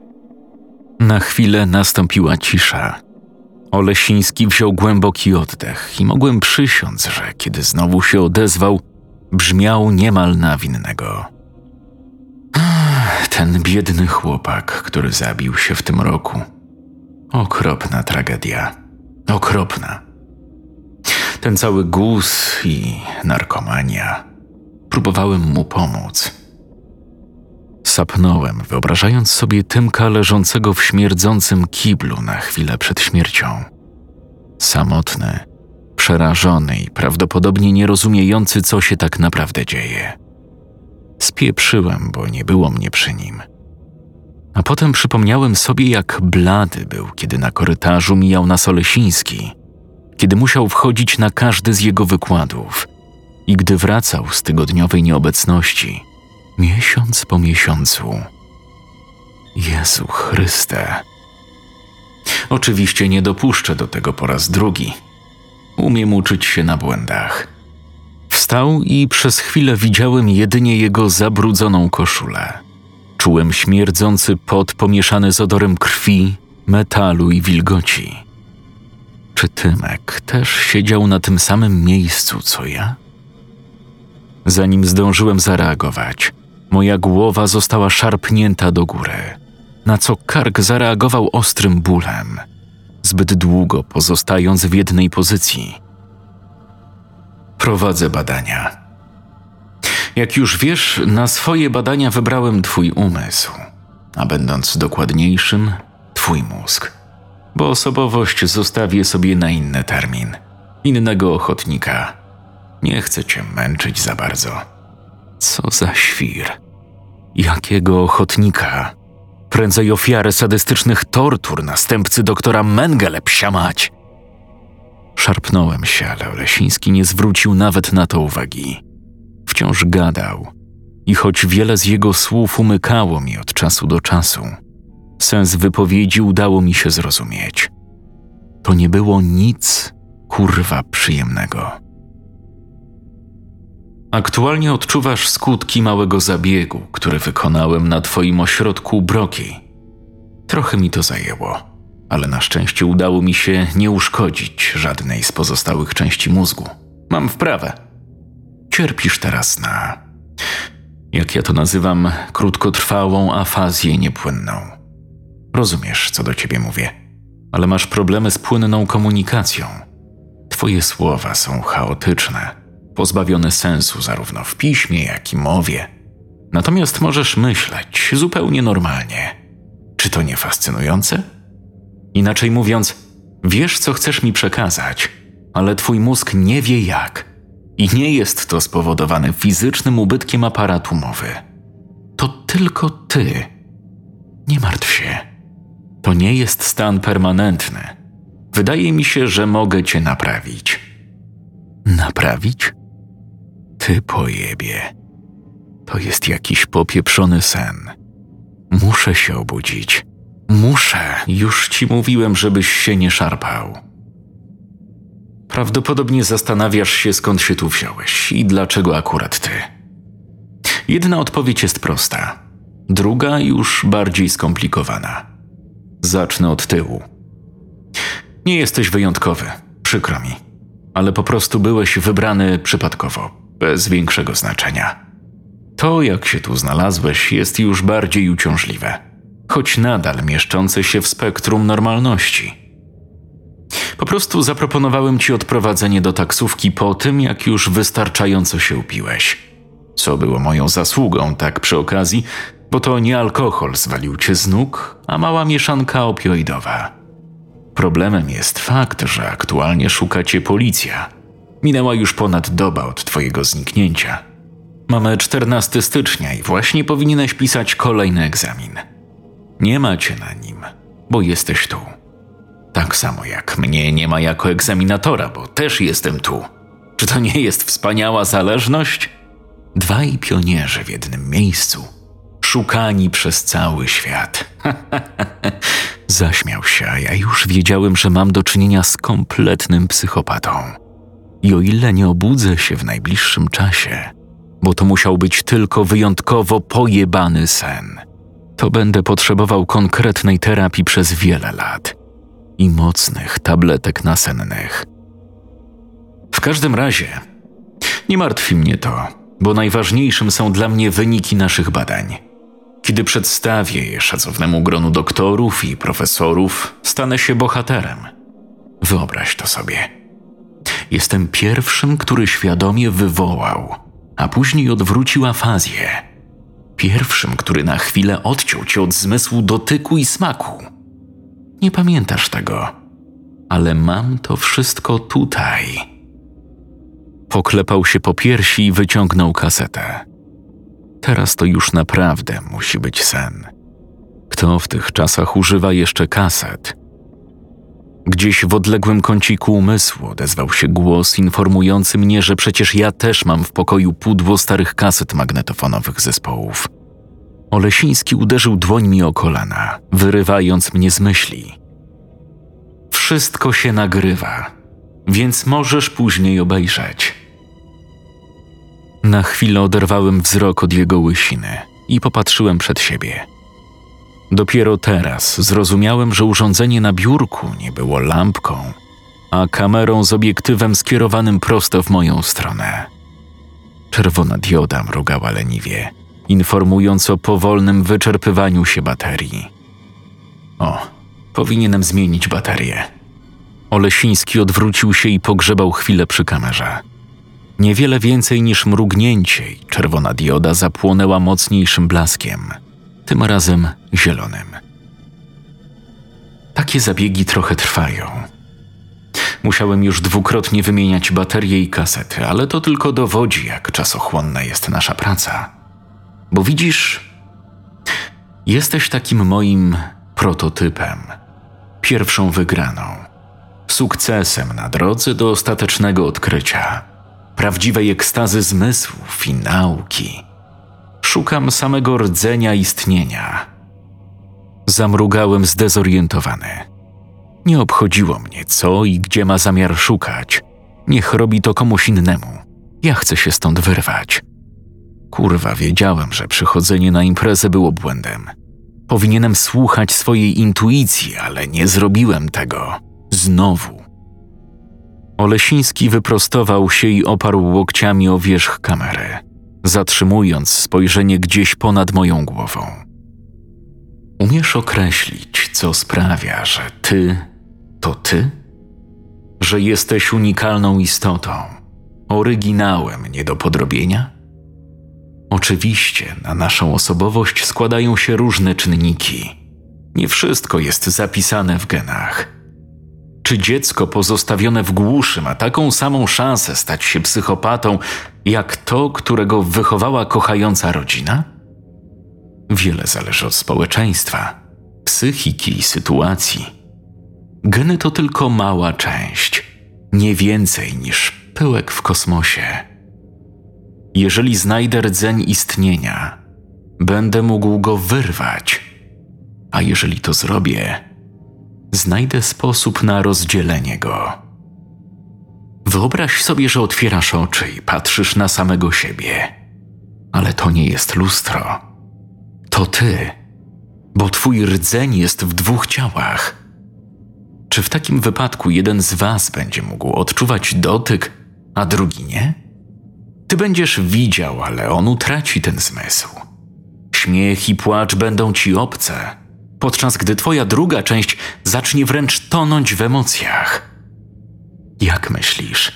Na chwilę nastąpiła cisza. Olesiński wziął głęboki oddech i mogłem przysiąc, że kiedy znowu się odezwał, brzmiał niemal na winnego. Ten biedny chłopak, który zabił się w tym roku. Okropna tragedia. Okropna. Ten cały guz i narkomania. Próbowałem mu pomóc Sapnąłem, wyobrażając sobie Tymka leżącego w śmierdzącym kiblu na chwilę przed śmiercią. Samotny, przerażony i prawdopodobnie nierozumiejący, co się tak naprawdę dzieje. Spieprzyłem, bo nie było mnie przy nim. A potem przypomniałem sobie, jak blady był, kiedy na korytarzu mijał nas Olesiński, kiedy musiał wchodzić na każdy z jego wykładów i gdy wracał z tygodniowej nieobecności, miesiąc po miesiącu. Jezu Chryste. Oczywiście nie dopuszczę do tego po raz drugi. Umiem uczyć się na błędach. Wstał i przez chwilę widziałem jedynie jego zabrudzoną koszulę. Czułem śmierdzący pot pomieszany z odorem krwi, metalu i wilgoci. Czy Tymek też siedział na tym samym miejscu co ja? Zanim zdążyłem zareagować, moja głowa została szarpnięta do góry, na co kark zareagował ostrym bólem, zbyt długo pozostając w jednej pozycji. Prowadzę badania. Jak już wiesz, na swoje badania wybrałem Twój umysł, a będąc dokładniejszym, Twój mózg. Bo osobowość zostawię sobie na inny termin, innego ochotnika. Nie chcę Cię męczyć za bardzo. Co za świr. Jakiego ochotnika? Prędzej ofiarę sadystycznych tortur następcy doktora Mengele psia mać. Szarpnąłem się, ale Olesiński nie zwrócił nawet na to uwagi. Wciąż gadał i choć wiele z jego słów umykało mi od czasu do czasu, sens wypowiedzi udało mi się zrozumieć. To nie było nic kurwa przyjemnego. Aktualnie odczuwasz skutki małego zabiegu, który wykonałem na Twoim ośrodku Broki. Trochę mi to zajęło, ale na szczęście udało mi się nie uszkodzić żadnej z pozostałych części mózgu. Mam wprawę. Cierpisz teraz na, jak ja to nazywam, krótkotrwałą afazję niepłynną. Rozumiesz, co do ciebie mówię, ale masz problemy z płynną komunikacją. Twoje słowa są chaotyczne pozbawione sensu zarówno w piśmie, jak i mowie. Natomiast możesz myśleć zupełnie normalnie. Czy to nie fascynujące? Inaczej mówiąc, wiesz, co chcesz mi przekazać, ale twój mózg nie wie jak. I nie jest to spowodowane fizycznym ubytkiem aparatu mowy. To tylko ty. Nie martw się. To nie jest stan permanentny. Wydaje mi się, że mogę cię naprawić. Naprawić? Ty pojebie. To jest jakiś popieprzony sen. Muszę się obudzić. Muszę. Już ci mówiłem, żebyś się nie szarpał. Prawdopodobnie zastanawiasz się, skąd się tu wziąłeś i dlaczego akurat ty. Jedna odpowiedź jest prosta, druga już bardziej skomplikowana. Zacznę od tyłu. Nie jesteś wyjątkowy, przykro mi, ale po prostu byłeś wybrany przypadkowo bez większego znaczenia. To, jak się tu znalazłeś, jest już bardziej uciążliwe, choć nadal mieszczące się w spektrum normalności. Po prostu zaproponowałem ci odprowadzenie do taksówki po tym, jak już wystarczająco się upiłeś. Co było moją zasługą, tak przy okazji, bo to nie alkohol zwalił cię z nóg, a mała mieszanka opioidowa. Problemem jest fakt, że aktualnie szuka cię policja – Minęła już ponad doba od twojego zniknięcia. Mamy 14 stycznia i właśnie powinieneś pisać kolejny egzamin. Nie macie na nim, bo jesteś tu. Tak samo jak mnie nie ma jako egzaminatora, bo też jestem tu. Czy to nie jest wspaniała zależność? Dwaj pionierzy w jednym miejscu, szukani przez cały świat. *laughs* Zaśmiał się, a ja już wiedziałem, że mam do czynienia z kompletnym psychopatą. I o ile nie obudzę się w najbliższym czasie, bo to musiał być tylko wyjątkowo pojebany sen, to będę potrzebował konkretnej terapii przez wiele lat i mocnych tabletek nasennych. W każdym razie, nie martwi mnie to, bo najważniejszym są dla mnie wyniki naszych badań. Kiedy przedstawię je szacownemu gronu doktorów i profesorów, stanę się bohaterem. Wyobraź to sobie. Jestem pierwszym, który świadomie wywołał, a później odwrócił afazję. Pierwszym, który na chwilę odciął cię od zmysłu dotyku i smaku. Nie pamiętasz tego, ale mam to wszystko tutaj. Poklepał się po piersi i wyciągnął kasetę. Teraz to już naprawdę musi być sen. Kto w tych czasach używa jeszcze kaset? Gdzieś w odległym kąciku umysłu odezwał się głos informujący mnie, że przecież ja też mam w pokoju pudło starych kaset magnetofonowych zespołów. Olesiński uderzył dłońmi o kolana, wyrywając mnie z myśli. Wszystko się nagrywa, więc możesz później obejrzeć. Na chwilę oderwałem wzrok od jego łysiny i popatrzyłem przed siebie. Dopiero teraz zrozumiałem, że urządzenie na biurku nie było lampką, a kamerą z obiektywem skierowanym prosto w moją stronę. Czerwona dioda mrugała leniwie, informując o powolnym wyczerpywaniu się baterii. O, powinienem zmienić baterię. Olesiński odwrócił się i pogrzebał chwilę przy kamerze. Niewiele więcej niż mrugnięcie i czerwona dioda zapłonęła mocniejszym blaskiem, tym razem zielonym. Takie zabiegi trochę trwają. Musiałem już dwukrotnie wymieniać baterie i kasety, ale to tylko dowodzi, jak czasochłonna jest nasza praca. Bo widzisz, jesteś takim moim prototypem, pierwszą wygraną, sukcesem na drodze do ostatecznego odkrycia prawdziwej ekstazy zmysłów i nauki. Szukam samego rdzenia istnienia. Zamrugałem zdezorientowany. Nie obchodziło mnie, co i gdzie ma zamiar szukać. Niech robi to komuś innemu. Ja chcę się stąd wyrwać. Kurwa, wiedziałem, że przychodzenie na imprezę było błędem. Powinienem słuchać swojej intuicji, ale nie zrobiłem tego. Znowu. Olesiński wyprostował się i oparł łokciami o wierzch kamery, zatrzymując spojrzenie gdzieś ponad moją głową. Umiesz określić, co sprawia, że ty to ty? Że jesteś unikalną istotą, oryginałem nie do podrobienia? Oczywiście na naszą osobowość składają się różne czynniki. Nie wszystko jest zapisane w genach czy dziecko pozostawione w głuszy ma taką samą szansę stać się psychopatą, jak to, którego wychowała kochająca rodzina? Wiele zależy od społeczeństwa, psychiki i sytuacji. Geny to tylko mała część, nie więcej niż pyłek w kosmosie. Jeżeli znajdę rdzeń istnienia, będę mógł go wyrwać, a jeżeli to zrobię, znajdę sposób na rozdzielenie go. Wyobraź sobie, że otwierasz oczy i patrzysz na samego siebie. Ale to nie jest lustro. To ty, bo twój rdzeń jest w dwóch ciałach. Czy w takim wypadku jeden z was będzie mógł odczuwać dotyk, a drugi nie? Ty będziesz widział, ale on utraci ten zmysł. Śmiech i płacz będą ci obce podczas gdy twoja druga część zacznie wręcz tonąć w emocjach. Jak myślisz,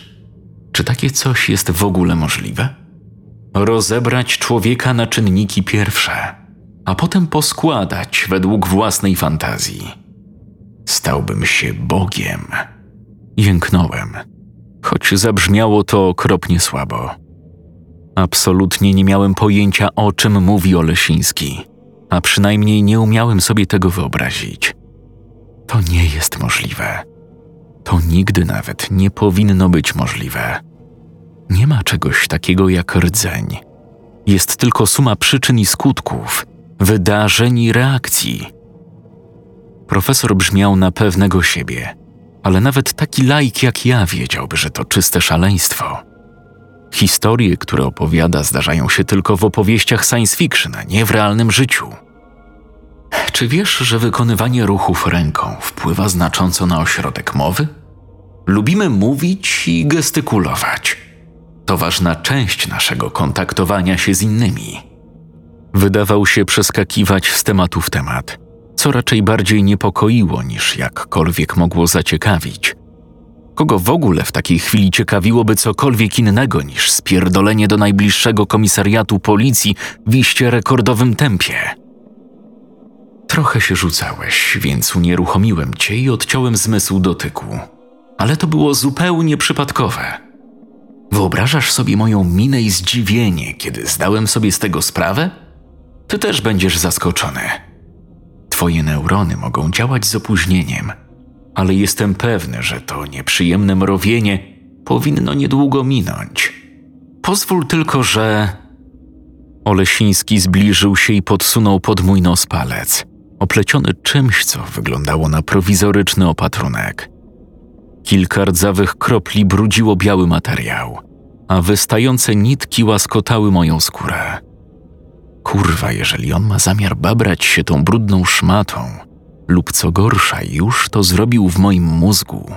czy takie coś jest w ogóle możliwe? Rozebrać człowieka na czynniki pierwsze, a potem poskładać według własnej fantazji. Stałbym się Bogiem. Jęknąłem, choć zabrzmiało to okropnie słabo. Absolutnie nie miałem pojęcia, o czym mówi Olesiński a przynajmniej nie umiałem sobie tego wyobrazić. To nie jest możliwe. To nigdy nawet nie powinno być możliwe. Nie ma czegoś takiego jak rdzeń. Jest tylko suma przyczyn i skutków, wydarzeń i reakcji. Profesor brzmiał na pewnego siebie, ale nawet taki laik jak ja wiedziałby, że to czyste szaleństwo. Historie, które opowiada, zdarzają się tylko w opowieściach science fiction, a nie w realnym życiu. Czy wiesz, że wykonywanie ruchów ręką wpływa znacząco na ośrodek mowy? Lubimy mówić i gestykulować. To ważna część naszego kontaktowania się z innymi. Wydawał się przeskakiwać z tematu w temat, co raczej bardziej niepokoiło niż jakkolwiek mogło zaciekawić. Kogo w ogóle w takiej chwili ciekawiłoby cokolwiek innego niż spierdolenie do najbliższego komisariatu policji w iście rekordowym tempie? Trochę się rzucałeś, więc unieruchomiłem cię i odciąłem zmysł dotyku. Ale to było zupełnie przypadkowe. Wyobrażasz sobie moją minę i zdziwienie, kiedy zdałem sobie z tego sprawę? Ty też będziesz zaskoczony. Twoje neurony mogą działać z opóźnieniem, ale jestem pewny, że to nieprzyjemne mrowienie powinno niedługo minąć. Pozwól tylko, że. Olesiński zbliżył się i podsunął pod mój nos palec, opleciony czymś, co wyglądało na prowizoryczny opatrunek. Kilka rdzawych kropli brudziło biały materiał, a wystające nitki łaskotały moją skórę. Kurwa, jeżeli on ma zamiar babrać się tą brudną szmatą, lub co gorsza, już to zrobił w moim mózgu,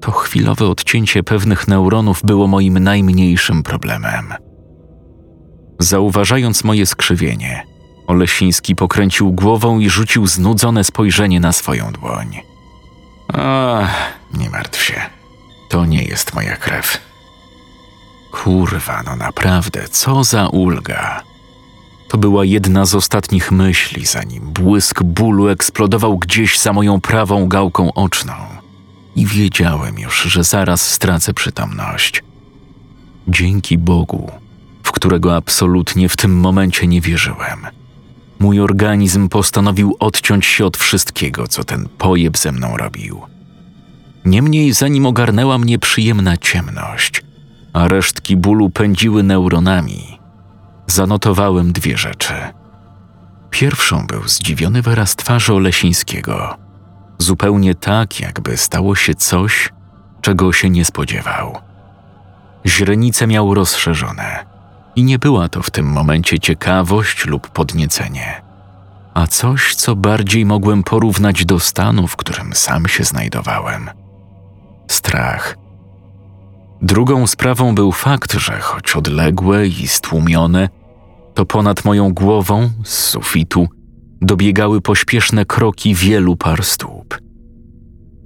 to chwilowe odcięcie pewnych neuronów było moim najmniejszym problemem. Zauważając moje skrzywienie, Olesiński pokręcił głową i rzucił znudzone spojrzenie na swoją dłoń. Ach, nie martw się. To nie jest moja krew. Kurwa, no naprawdę, co za ulga. To była jedna z ostatnich myśli, zanim błysk bólu eksplodował gdzieś za moją prawą gałką oczną. I wiedziałem już, że zaraz stracę przytomność. Dzięki Bogu, w którego absolutnie w tym momencie nie wierzyłem. Mój organizm postanowił odciąć się od wszystkiego, co ten pojeb ze mną robił. Niemniej, zanim ogarnęła mnie przyjemna ciemność, a resztki bólu pędziły neuronami, zanotowałem dwie rzeczy. Pierwszą był zdziwiony wyraz twarzy Olesińskiego, zupełnie tak, jakby stało się coś, czego się nie spodziewał. Źrenice miał rozszerzone i nie była to w tym momencie ciekawość lub podniecenie, a coś, co bardziej mogłem porównać do stanu, w którym sam się znajdowałem. Strach. Drugą sprawą był fakt, że choć odległe i stłumione, to ponad moją głową, z sufitu, dobiegały pośpieszne kroki wielu par stóp.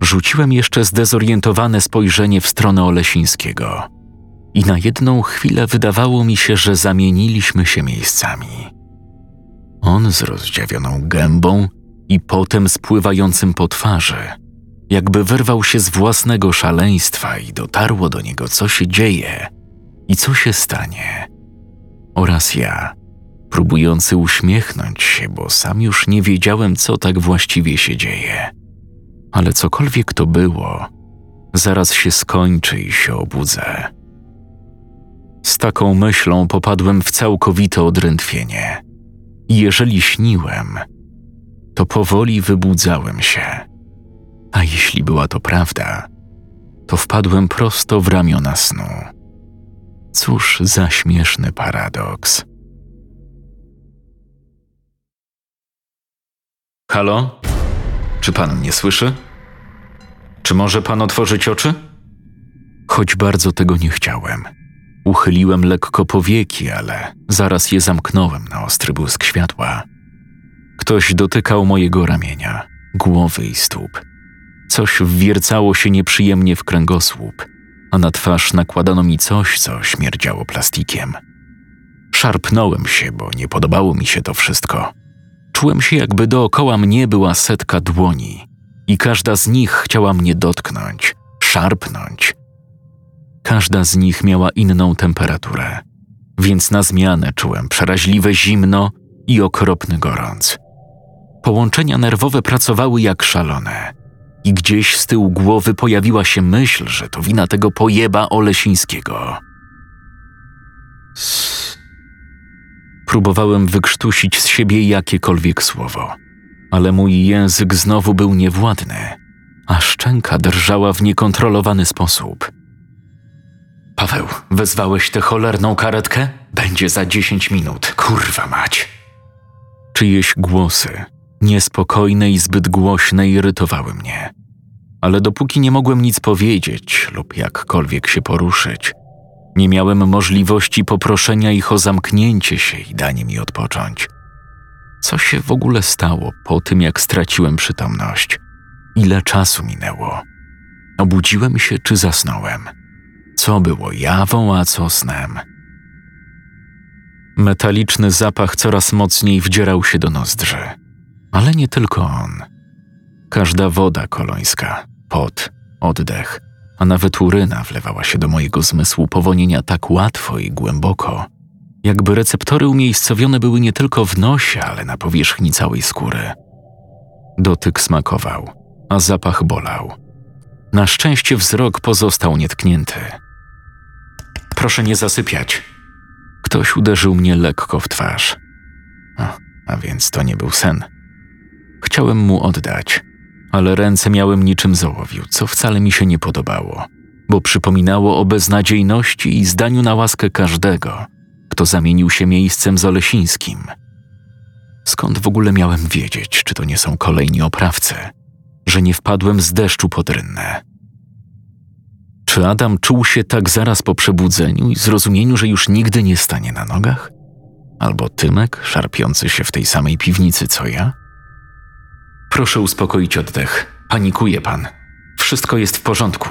Rzuciłem jeszcze zdezorientowane spojrzenie w stronę Olesińskiego i na jedną chwilę wydawało mi się, że zamieniliśmy się miejscami. On z rozdziawioną gębą i potem spływającym po twarzy, jakby wyrwał się z własnego szaleństwa i dotarło do niego, co się dzieje i co się stanie. Oraz ja, próbujący uśmiechnąć się, bo sam już nie wiedziałem, co tak właściwie się dzieje. Ale cokolwiek to było, zaraz się skończy i się obudzę. Z taką myślą popadłem w całkowite odrętwienie. Jeżeli śniłem, to powoli wybudzałem się. A jeśli była to prawda, to wpadłem prosto w ramiona snu. Cóż za śmieszny paradoks. Halo? Czy pan mnie słyszy? Czy może pan otworzyć oczy? Choć bardzo tego nie chciałem. Uchyliłem lekko powieki, ale zaraz je zamknąłem na ostry błysk światła. Ktoś dotykał mojego ramienia, głowy i stóp. Coś wwiercało się nieprzyjemnie w kręgosłup, a na twarz nakładano mi coś, co śmierdziało plastikiem. Szarpnąłem się, bo nie podobało mi się to wszystko. Czułem się, jakby dookoła mnie była setka dłoni i każda z nich chciała mnie dotknąć, szarpnąć. Każda z nich miała inną temperaturę, więc na zmianę czułem przeraźliwe zimno i okropny gorąc. Połączenia nerwowe pracowały jak szalone i gdzieś z tyłu głowy pojawiła się myśl, że to wina tego pojeba Olesińskiego. Próbowałem wykrztusić z siebie jakiekolwiek słowo, ale mój język znowu był niewładny, a szczęka drżała w niekontrolowany sposób. Paweł, wezwałeś tę cholerną karetkę? Będzie za dziesięć minut, kurwa mać. Czyjeś głosy, niespokojne i zbyt głośne, irytowały mnie. Ale dopóki nie mogłem nic powiedzieć lub jakkolwiek się poruszyć, nie miałem możliwości poproszenia ich o zamknięcie się i danie mi odpocząć. Co się w ogóle stało po tym, jak straciłem przytomność? Ile czasu minęło? Obudziłem się czy zasnąłem? Co było jawą, a co snem? Metaliczny zapach coraz mocniej wdzierał się do nozdrzy. Ale nie tylko on. Każda woda kolońska, pot, oddech, a nawet uryna wlewała się do mojego zmysłu powonienia tak łatwo i głęboko, jakby receptory umiejscowione były nie tylko w nosie, ale na powierzchni całej skóry. Dotyk smakował, a zapach bolał. Na szczęście wzrok pozostał nietknięty. Proszę nie zasypiać. Ktoś uderzył mnie lekko w twarz. A, a więc to nie był sen. Chciałem mu oddać, ale ręce miałem niczym zołowiu, co wcale mi się nie podobało, bo przypominało o beznadziejności i zdaniu na łaskę każdego, kto zamienił się miejscem z Olesińskim. Skąd w ogóle miałem wiedzieć, czy to nie są kolejni oprawcy, że nie wpadłem z deszczu pod rynnę? Czy Adam czuł się tak zaraz po przebudzeniu i zrozumieniu, że już nigdy nie stanie na nogach? Albo Tymek, szarpiący się w tej samej piwnicy co ja? Proszę uspokoić oddech. Panikuje pan. Wszystko jest w porządku.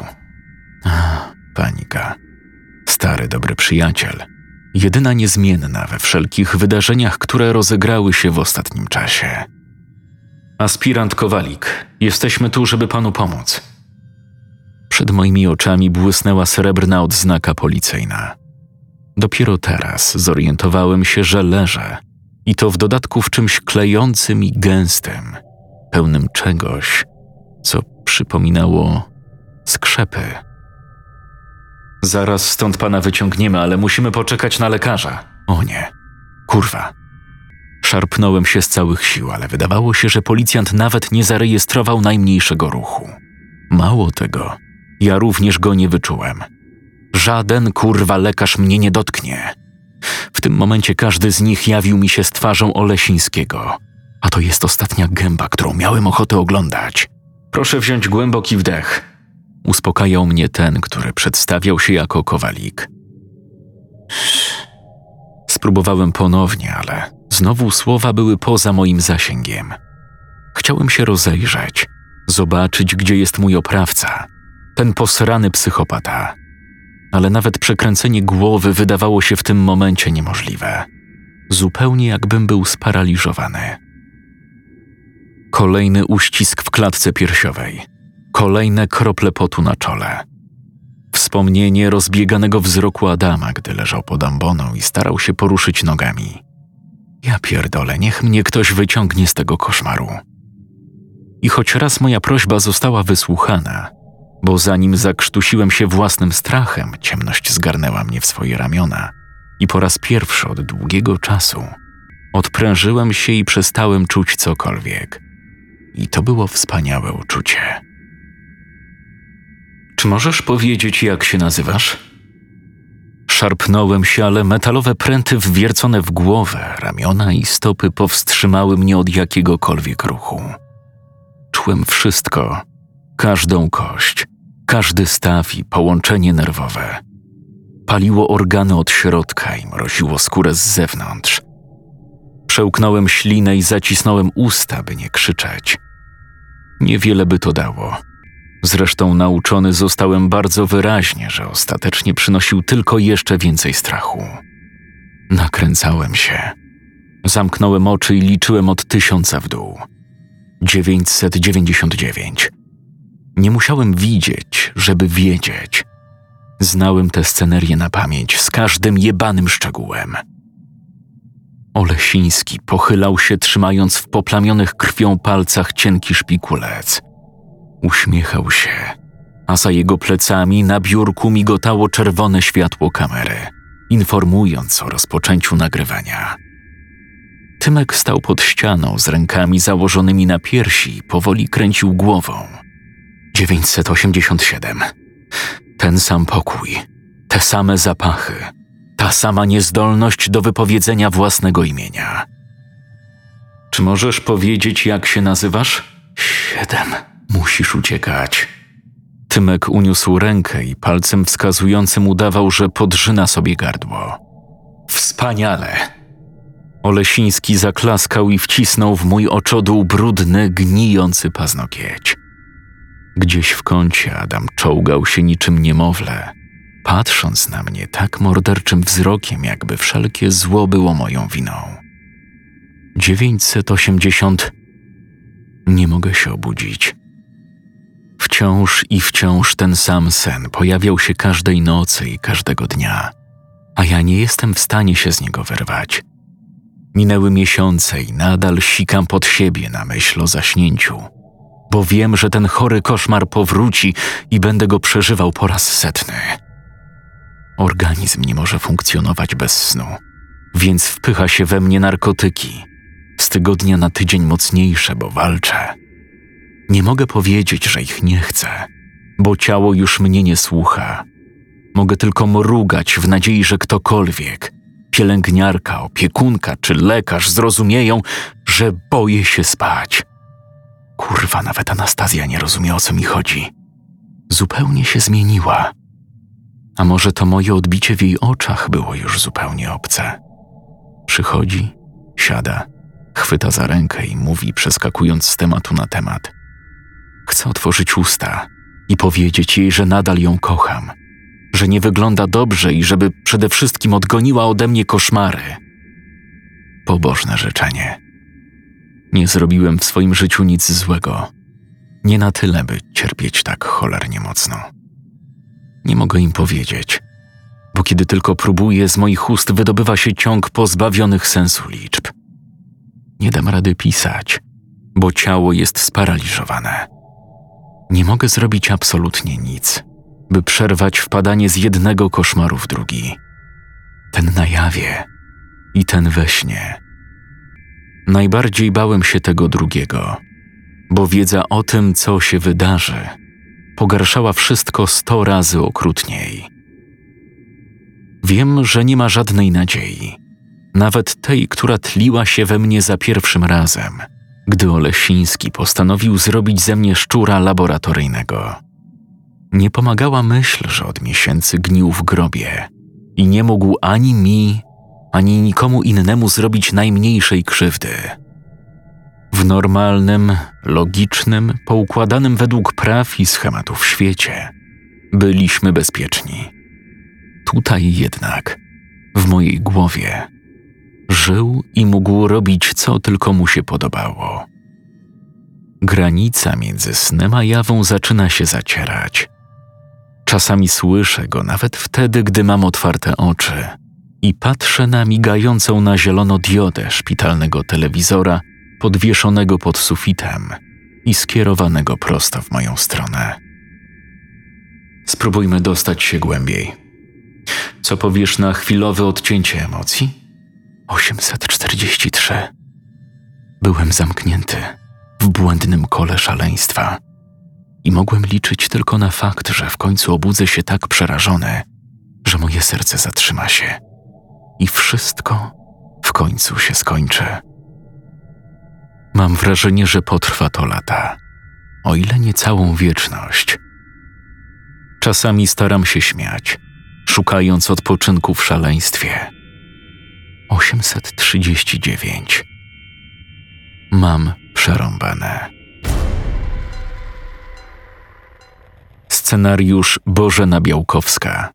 Panika. Stary, dobry przyjaciel. Jedyna niezmienna we wszelkich wydarzeniach, które rozegrały się w ostatnim czasie. Aspirant Kowalik, jesteśmy tu, żeby panu pomóc. Przed moimi oczami błysnęła srebrna odznaka policyjna. Dopiero teraz zorientowałem się, że leżę i to w dodatku w czymś klejącym i gęstym, pełnym czegoś, co przypominało skrzepy. Zaraz stąd pana wyciągniemy, ale musimy poczekać na lekarza. O nie, kurwa. Szarpnąłem się z całych sił, ale wydawało się, że policjant nawet nie zarejestrował najmniejszego ruchu. Mało tego, ja również go nie wyczułem. Żaden kurwa lekarz mnie nie dotknie. W tym momencie każdy z nich jawił mi się z twarzą Olesińskiego, a to jest ostatnia gęba, którą miałem ochotę oglądać. Proszę wziąć głęboki wdech. Uspokajał mnie ten, który przedstawiał się jako kowalik. Spróbowałem ponownie, ale znowu słowa były poza moim zasięgiem. Chciałem się rozejrzeć, zobaczyć, gdzie jest mój oprawca, ten posrany psychopata. Ale nawet przekręcenie głowy wydawało się w tym momencie niemożliwe. Zupełnie jakbym był sparaliżowany. Kolejny uścisk w klatce piersiowej, kolejne krople potu na czole. Wspomnienie rozbieganego wzroku Adama, gdy leżał pod amboną i starał się poruszyć nogami. Ja pierdolę, niech mnie ktoś wyciągnie z tego koszmaru. I choć raz moja prośba została wysłuchana, bo zanim zakrztusiłem się własnym strachem, ciemność zgarnęła mnie w swoje ramiona i po raz pierwszy od długiego czasu odprężyłem się i przestałem czuć cokolwiek. I to było wspaniałe uczucie. Czy możesz powiedzieć, jak się nazywasz? Szarpnąłem się, ale metalowe pręty wwiercone w głowę, ramiona i stopy powstrzymały mnie od jakiegokolwiek ruchu. Czułem wszystko, każdą kość, każdy staw i połączenie nerwowe. Paliło organy od środka i mroziło skórę z zewnątrz. Przełknąłem ślinę i zacisnąłem usta, by nie krzyczeć. Niewiele by to dało. Zresztą nauczony zostałem bardzo wyraźnie, że ostatecznie przynosił tylko jeszcze więcej strachu. Nakręcałem się. Zamknąłem oczy i liczyłem od tysiąca w dół. 999. Nie musiałem widzieć, żeby wiedzieć. Znałem tę scenerię na pamięć z każdym jebanym szczegółem. Olesiński pochylał się, trzymając w poplamionych krwią palcach cienki szpikulec. Uśmiechał się, a za jego plecami na biurku migotało czerwone światło kamery, informując o rozpoczęciu nagrywania. Tymek stał pod ścianą z rękami założonymi na piersi i powoli kręcił głową. 987. Ten sam pokój, te same zapachy, ta sama niezdolność do wypowiedzenia własnego imienia. Czy możesz powiedzieć, jak się nazywasz? Siedem. Musisz uciekać. Tymek uniósł rękę i palcem wskazującym udawał, że podrzyna sobie gardło. Wspaniale! Olesiński zaklaskał i wcisnął w mój oczodół brudny, gnijący paznokieć. Gdzieś w kącie Adam czołgał się niczym niemowlę, patrząc na mnie tak morderczym wzrokiem, jakby wszelkie zło było moją winą. 980. Nie mogę się obudzić. Wciąż i wciąż ten sam sen pojawiał się każdej nocy i każdego dnia, a ja nie jestem w stanie się z niego wyrwać. Minęły miesiące i nadal sikam pod siebie na myśl o zaśnięciu, bo wiem, że ten chory koszmar powróci i będę go przeżywał po raz setny. Organizm nie może funkcjonować bez snu, więc wpycha się we mnie narkotyki, z tygodnia na tydzień mocniejsze, bo walczę. Nie mogę powiedzieć, że ich nie chcę, bo ciało już mnie nie słucha. Mogę tylko mrugać w nadziei, że ktokolwiek, pielęgniarka, opiekunka czy lekarz zrozumieją, że boję się spać. Kurwa, nawet Anastazja nie rozumie, o co mi chodzi. Zupełnie się zmieniła. A może to moje odbicie w jej oczach było już zupełnie obce. Przychodzi, siada, chwyta za rękę i mówi, przeskakując z tematu na temat. Chcę otworzyć usta i powiedzieć jej, że nadal ją kocham, że nie wygląda dobrze i żeby przede wszystkim odgoniła ode mnie koszmary. Pobożne życzenie. Nie zrobiłem w swoim życiu nic złego. Nie na tyle, by cierpieć tak cholernie mocno. Nie mogę im powiedzieć, bo kiedy tylko próbuję, z moich ust wydobywa się ciąg pozbawionych sensu liczb. Nie dam rady pisać, bo ciało jest sparaliżowane. Nie mogę zrobić absolutnie nic, by przerwać wpadanie z jednego koszmaru w drugi. Ten na jawie i ten we śnie. Najbardziej bałem się tego drugiego, bo wiedza o tym, co się wydarzy, pogarszała wszystko sto razy okrutniej. Wiem, że nie ma żadnej nadziei, nawet tej, która tliła się we mnie za pierwszym razem – gdy Olesiński postanowił zrobić ze mnie szczura laboratoryjnego. Nie pomagała myśl, że od miesięcy gnił w grobie i nie mógł ani mi, ani nikomu innemu zrobić najmniejszej krzywdy. W normalnym, logicznym, poukładanym według praw i schematów świecie byliśmy bezpieczni. Tutaj jednak, w mojej głowie, Żył i mógł robić, co tylko mu się podobało. Granica między snem a jawą zaczyna się zacierać. Czasami słyszę go nawet wtedy, gdy mam otwarte oczy i patrzę na migającą na zielono diodę szpitalnego telewizora podwieszonego pod sufitem i skierowanego prosto w moją stronę. Spróbujmy dostać się głębiej. Co powiesz na chwilowe odcięcie emocji? 843. Byłem zamknięty w błędnym kole szaleństwa i mogłem liczyć tylko na fakt, że w końcu obudzę się tak przerażony, że moje serce zatrzyma się i wszystko w końcu się skończy. Mam wrażenie, że potrwa to lata, o ile nie całą wieczność. Czasami staram się śmiać, szukając odpoczynku w szaleństwie 839. Mam przerąbane. Scenariusz Bożena Białkowska.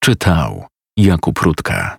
Czytał Jakub Rutka.